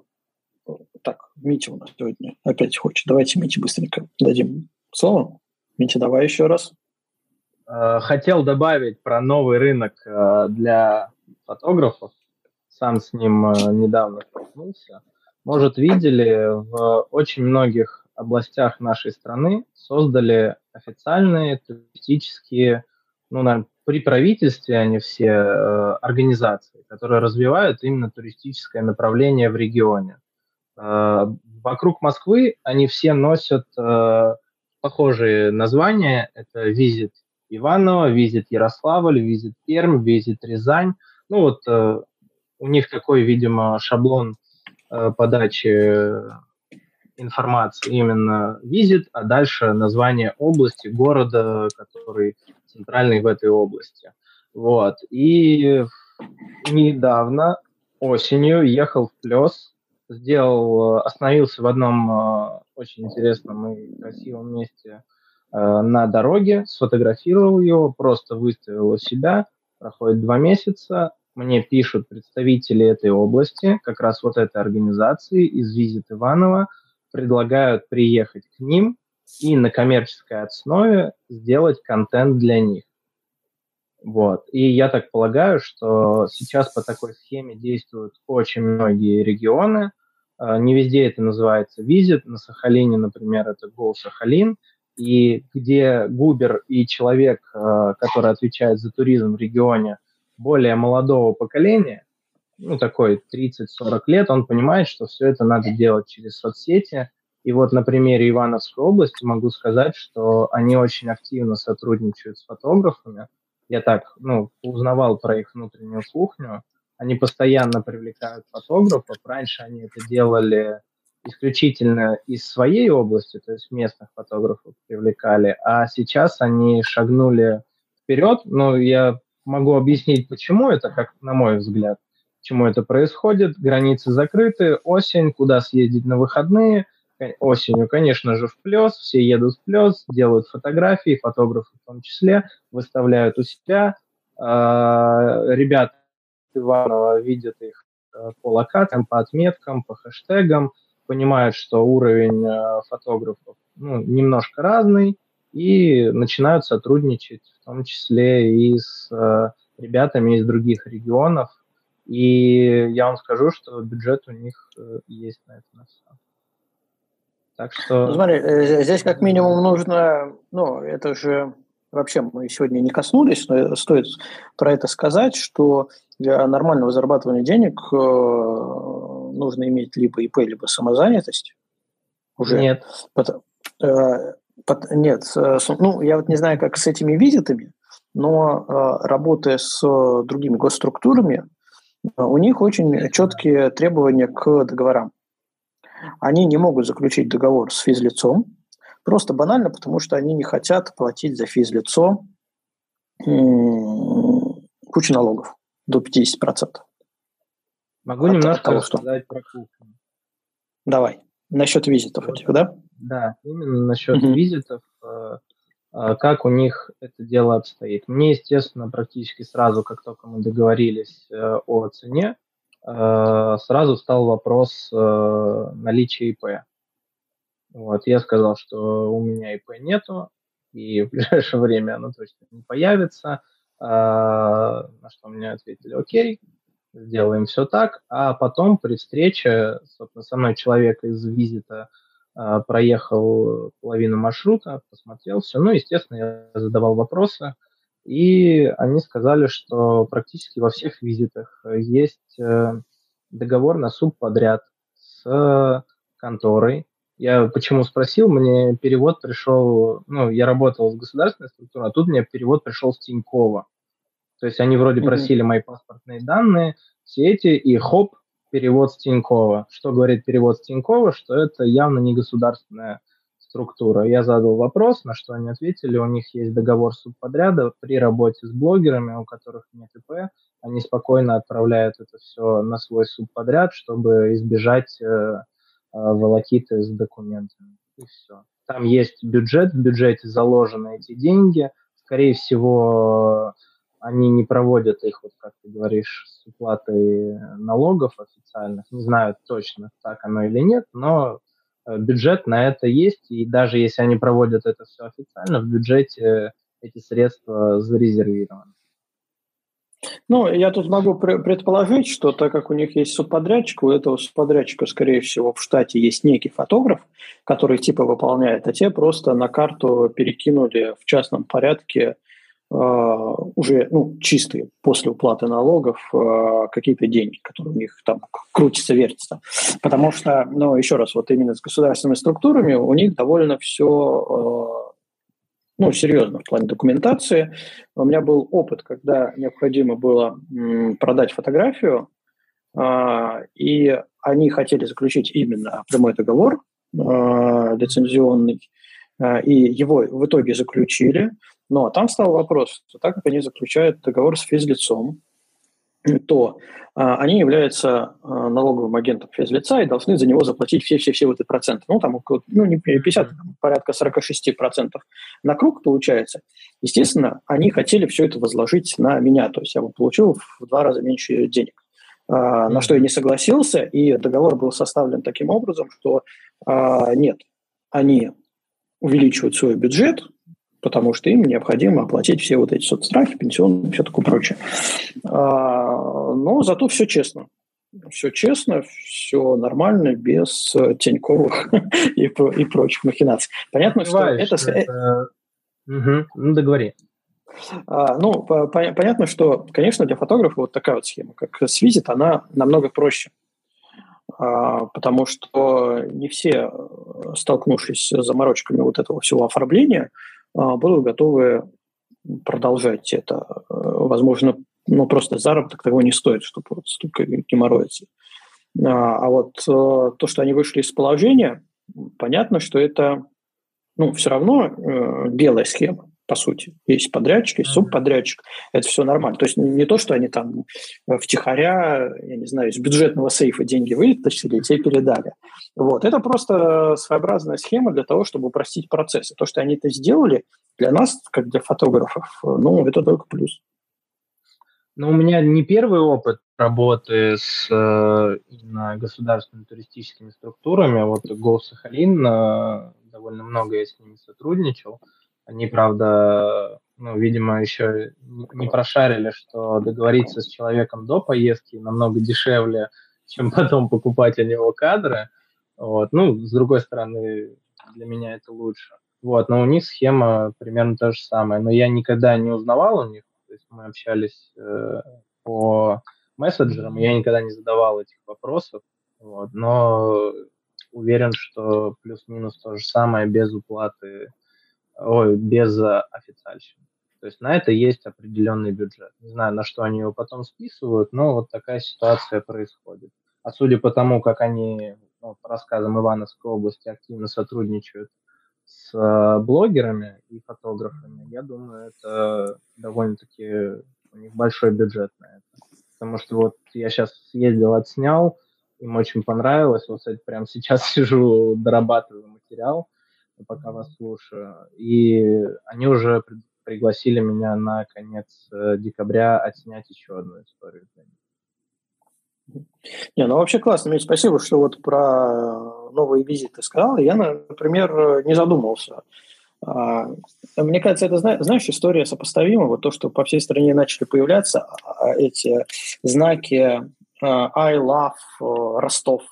так, Митя у нас сегодня опять хочет. Давайте Мите быстренько дадим слово. Митя, давай еще раз. Э, хотел добавить про новый рынок э, для фотографов сам с ним э, недавно столкнулся. Может, видели, в очень многих областях нашей страны создали официальные туристические, ну, наверное, при правительстве они все э, организации, которые развивают именно туристическое направление в регионе. Э, вокруг Москвы они все носят похожие названия. Это визит Иваново, визит Ярославль, визит Пермь, визит Рязань. Ну вот у них такой, видимо, шаблон э, подачи информации именно визит, а дальше название области, города, который центральный в этой области. Вот. И недавно осенью ехал в Плес, сделал, остановился в одном э, очень интересном и красивом месте э, на дороге, сфотографировал его, просто выставил у себя. Проходит два месяца, мне пишут представители этой области, как раз вот этой организации из Визит Иванова, предлагают приехать к ним и на коммерческой основе сделать контент для них. Вот. И я так полагаю, что сейчас по такой схеме действуют очень многие регионы. А, не везде это называется визит. На Сахалине, например, это Гол Сахалин. И где Губер и человек, а, который отвечает за туризм в регионе, более молодого поколения, ну, такой 30-40 лет, он понимает, что все это надо делать через соцсети. И вот на примере Ивановской области могу сказать, что они очень активно сотрудничают с фотографами, я так, ну, узнавал про их внутреннюю кухню. Они постоянно привлекают фотографов. Раньше они это делали исключительно из своей области, то есть местных фотографов привлекали, а сейчас они шагнули вперед. Ну, я могу объяснить, почему это, как на мой взгляд, почему это происходит. Границы закрыты, осень, куда съездить на выходные – осенью, конечно же, в плес, все едут в плес, делают фотографии, фотографы в том числе, выставляют у себя. А, ребята Иванова видят их э, по локатам, по отметкам, по хэштегам, понимают, что уровень э, фотографов ну, немножко разный, и начинают сотрудничать, в том числе и с э, ребятами из других регионов. И я вам скажу, что бюджет у них есть на это на все. Так что... Ну, смотри, э, здесь как минимум нужно, ну, это же вообще мы сегодня не коснулись, но стоит про это сказать, что для нормального зарабатывания денег э, нужно иметь либо ИП, либо самозанятость. Уже. Нет. Э, под, нет, э, ну, я вот не знаю, как с этими визитами, но э, работая с другими госструктурами, э, у них очень четкие требования к договорам они не могут заключить договор с физлицом, просто банально, потому что они не хотят платить за физлицо кучу налогов до 50%. Могу от, немножко от того, рассказать что... про кухню. Давай. Насчет визитов этих, да? Да, именно насчет визитов. Э, э, как у них это дело обстоит. Мне, естественно, практически сразу, как только мы договорились э, о цене, Э, сразу встал вопрос наличия ИП. Вот, я сказал, что у меня ИП нету, и в ближайшее время оно точно не появится. А, на что мне ответили, окей, сделаем все так. А потом при встрече, собственно, со мной человек из визита а, проехал половину маршрута, посмотрел все. Ну, естественно, я задавал вопросы. И они сказали, что практически во всех визитах есть э, договор на субподряд с конторой. Я почему спросил, мне перевод пришел, ну, я работал с государственной структурой, а тут мне перевод пришел с Тинькова. То есть они вроде mm-hmm. просили мои паспортные данные, все эти, и хоп, перевод с Тинькова. Что говорит перевод с Тинькова? Что это явно не государственная структура. Я задал вопрос, на что они ответили, у них есть договор субподряда при работе с блогерами, у которых нет ИП, они спокойно отправляют это все на свой субподряд, чтобы избежать э, э, волокиты с документами. И все. Там есть бюджет, в бюджете заложены эти деньги. Скорее всего, они не проводят их, вот как ты говоришь, с уплатой налогов официальных. Не знаю точно, так оно или нет, но Э, бюджет на это есть, и даже если они проводят это все официально, в бюджете эти средства зарезервированы. Ну, я тут могу предположить, что так как у них есть субподрядчик, у этого субподрядчика, скорее всего, в штате есть некий фотограф, который типа выполняет, а те просто на карту перекинули в частном порядке уже ну, чистые после уплаты налогов а, какие-то деньги, которые у них там крутятся, вертятся. Потому что, ну, еще раз, вот именно с государственными структурами у них довольно все а, ну, серьезно в плане документации. У меня был опыт, когда необходимо было продать фотографию, и они хотели заключить именно прямой договор лицензионный, и его в итоге заключили, Но там стал вопрос, что так как они заключают договор с физлицом, то а, они являются а, налоговым агентом физлица и должны за него заплатить все-все-все вот эти проценты. Ну, там около, ну, не 50, там, порядка 46 процентов на круг получается. Естественно, они хотели все это возложить на меня, то есть я бы получил в два раза меньше денег. А, на что я не согласился, и договор был составлен таким образом, что а, нет, они увеличивают свой бюджет, потому что им необходимо оплатить все вот эти соцстрахи, пенсионные, все такое прочее. А, но зато все честно. Все честно, все нормально, без теньковых и, и прочих махинаций. Понятно, что это... это... Угу. Ну, договори. А, ну, по, по, понятно, что, конечно, для фотографа вот такая вот схема, как с визит, она намного проще. А, потому что не все, столкнувшись с заморочками вот этого всего оформления, будут готовы продолжать это. Возможно, ну, просто заработок того не стоит, чтобы вот столько геморроиться. А, а вот э, то, что они вышли из положения, понятно, что это ну, все равно э, белая схема по сути. Есть подрядчик, есть субподрядчик. Это все нормально. То есть не то, что они там э, втихаря, я не знаю, из бюджетного сейфа деньги вытащили и тебе передали. Вот. Это просто своеобразная схема для того, чтобы упростить процессы. То, что они это сделали, для нас, как для фотографов, ну, это только плюс. Ну, у меня не первый опыт работы с э, государственными туристическими структурами. Вот Go Сахалин, э, довольно много я с ними сотрудничал. Они, правда, ну, видимо, еще не прошарили, что договориться с человеком до поездки намного дешевле, чем потом покупать у него кадры. Вот. Ну, с другой стороны, для меня это лучше. Вот, но у них схема примерно та же самая. Но я никогда не узнавал у них, то есть мы общались э, по мессенджерам, я никогда не задавал этих вопросов. Вот, но уверен, что плюс-минус то же самое без уплаты ой, без э, официальщины. То есть на это есть определенный бюджет. Не знаю, на что они его потом списывают, но вот такая ситуация происходит. А судя по тому, как они, ну, по рассказам Ивановской области, активно сотрудничают с э, блогерами и фотографами, я думаю, это довольно-таки у них большой бюджет на это. Потому что вот я сейчас съездил, отснял, им очень понравилось. Вот, кстати, прямо сейчас сижу, дорабатываю материал пока вас слушаю. И они уже пригласили меня на конец э, декабря отснять еще одну историю Не, ну вообще классно. Мне спасибо, что вот про новые визиты сказал. Я, например, не задумывался. А, мне кажется, это, знаешь, история сопоставима. Вот то, что по всей стране начали появляться а, эти знаки I love э, Ростов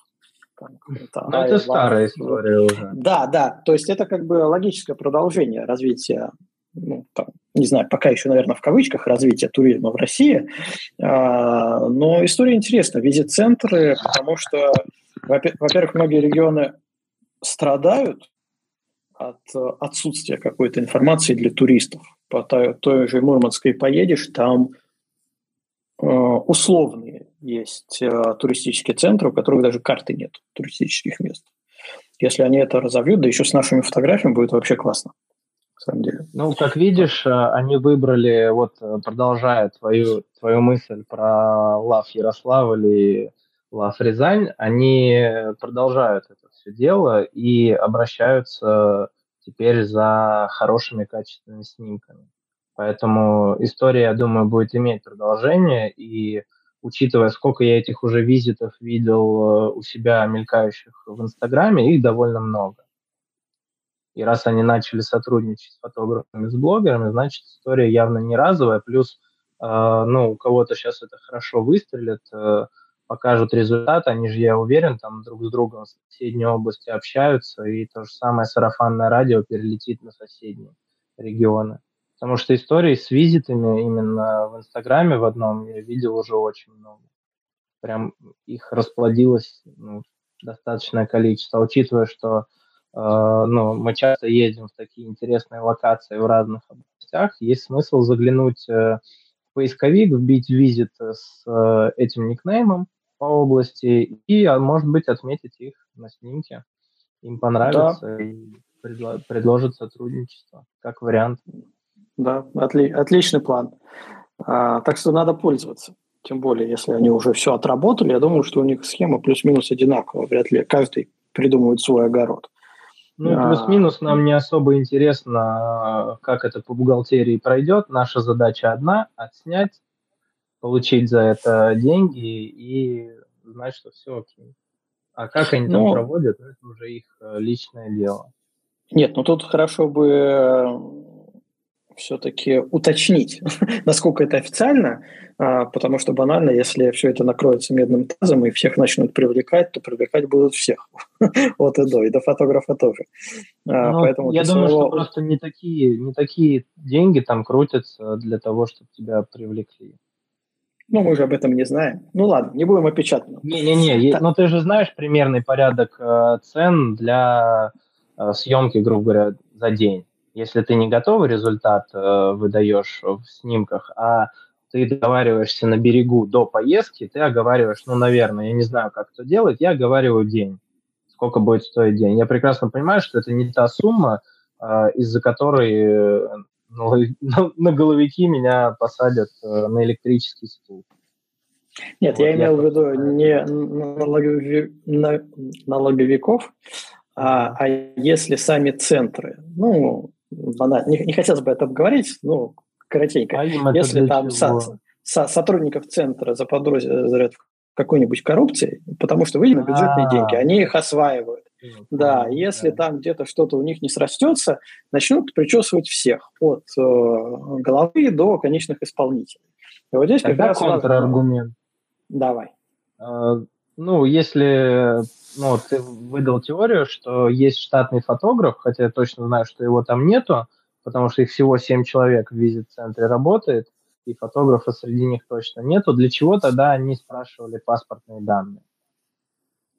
там, ну, это старая история уже. Да, да. То есть это как бы логическое продолжение развития, ну, там, не знаю, пока еще, наверное, в кавычках развития туризма в России. А, но история интересна. Визит-центры, потому что, во-первых, многие регионы страдают от отсутствия какой-то информации для туристов. По той, той же Мурманской поедешь, там э, условные есть э, туристические центры, у которых даже карты нет туристических мест. Если они это разовьют, да еще с нашими фотографиями, будет вообще классно. На самом деле. Ну, как видишь, э, они выбрали, вот э, продолжая твою, твою мысль про Лав Ярославль и Лав Рязань, они продолжают это все дело и обращаются теперь за хорошими качественными снимками. Поэтому история, я думаю, будет иметь продолжение, и учитывая, сколько я этих уже визитов видел э, у себя мелькающих в Инстаграме, их довольно много. И раз они начали сотрудничать с фотографами, с блогерами, значит, история явно не разовая. Плюс, э, ну, у кого-то сейчас это хорошо выстрелит, э, покажут результат, они же, я уверен, там друг с другом в соседней области общаются, и то же самое сарафанное радио перелетит на соседние регионы. Потому что историй с визитами именно в Инстаграме в одном я видел уже очень много. Прям их расплодилось ну, достаточное количество. Учитывая, что э, ну, мы часто ездим в такие интересные локации в разных областях, есть смысл заглянуть э, в поисковик, вбить визит с э, этим никнеймом по области и, а, может быть, отметить их на снимке. Им понравится да. и предло- предложат сотрудничество как вариант. Да, отли, отличный план. А, так что надо пользоваться. Тем более, если они уже все отработали, я думаю, что у них схема плюс-минус одинаковая. Вряд ли каждый придумывает свой огород. Ну, а, плюс-минус нам не особо интересно, как это по бухгалтерии пройдет. Наша задача одна – отснять, получить за это деньги и знать, что все окей. А как они ну, там проводят, это уже их э, личное дело. Нет, ну тут хорошо бы все-таки уточнить, насколько это официально, а, потому что банально, если все это накроется медным тазом и всех начнут привлекать, то привлекать будут всех от и до, и до фотографа тоже. А, ну, Поэтому я думаю, своего... что просто не такие, не такие деньги там крутятся для того, чтобы тебя привлекли. Ну, мы же об этом не знаем. Ну ладно, не будем опечатать. Не-не-не, но ну, ты же знаешь примерный порядок э, цен для э, съемки, грубо говоря, за день. Если ты не готовый результат э, выдаешь в снимках, а ты договариваешься на берегу до поездки, ты оговариваешь, ну, наверное, я не знаю, как это делать, я оговариваю день, сколько будет стоить день. Я прекрасно понимаю, что это не та сумма, э, из-за которой э, на, на головики меня посадят э, на электрический стул. Нет, вот я имел в виду не налогови, налоговиков, а, а если сами центры, ну, банально, не, не хотелось бы это обговорить, ну, коротенько. А Если там со, со, сотрудников центра заподозрят в какой-нибудь коррупции, потому что, видимо, бюджетные А-а-а. деньги, они их осваивают. Да, если там где-то что-то у них не срастется, начнут причесывать всех, от э, головы до конечных исполнителей. И вот здесь Тогда как раз контраргумент. Давай. Ну, если ну, ты выдал теорию, что есть штатный фотограф, хотя я точно знаю, что его там нету, потому что их всего 7 человек в визит-центре работает, и фотографа среди них точно нету. Для чего тогда они спрашивали паспортные данные?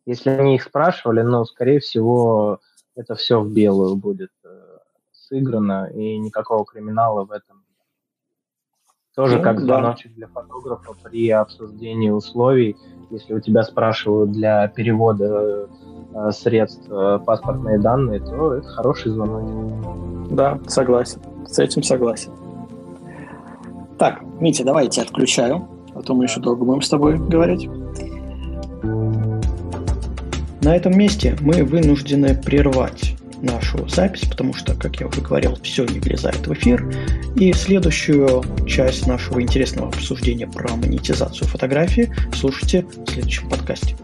Если они их спрашивали, ну, скорее всего, это все в белую будет э, сыграно, и никакого криминала в этом тоже ну, как звоночек да. для фотографа при обсуждении условий. Если у тебя спрашивают для перевода э, средств э, паспортные данные, то это хороший звоночек. Да, согласен. С этим согласен. Так, Митя, давайте отключаю, а то мы еще долго будем с тобой говорить. На этом месте мы вынуждены прервать нашу запись, потому что, как я уже говорил, все не влезает в эфир. И следующую часть нашего интересного обсуждения про монетизацию фотографии слушайте в следующем подкасте.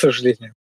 Сожалению.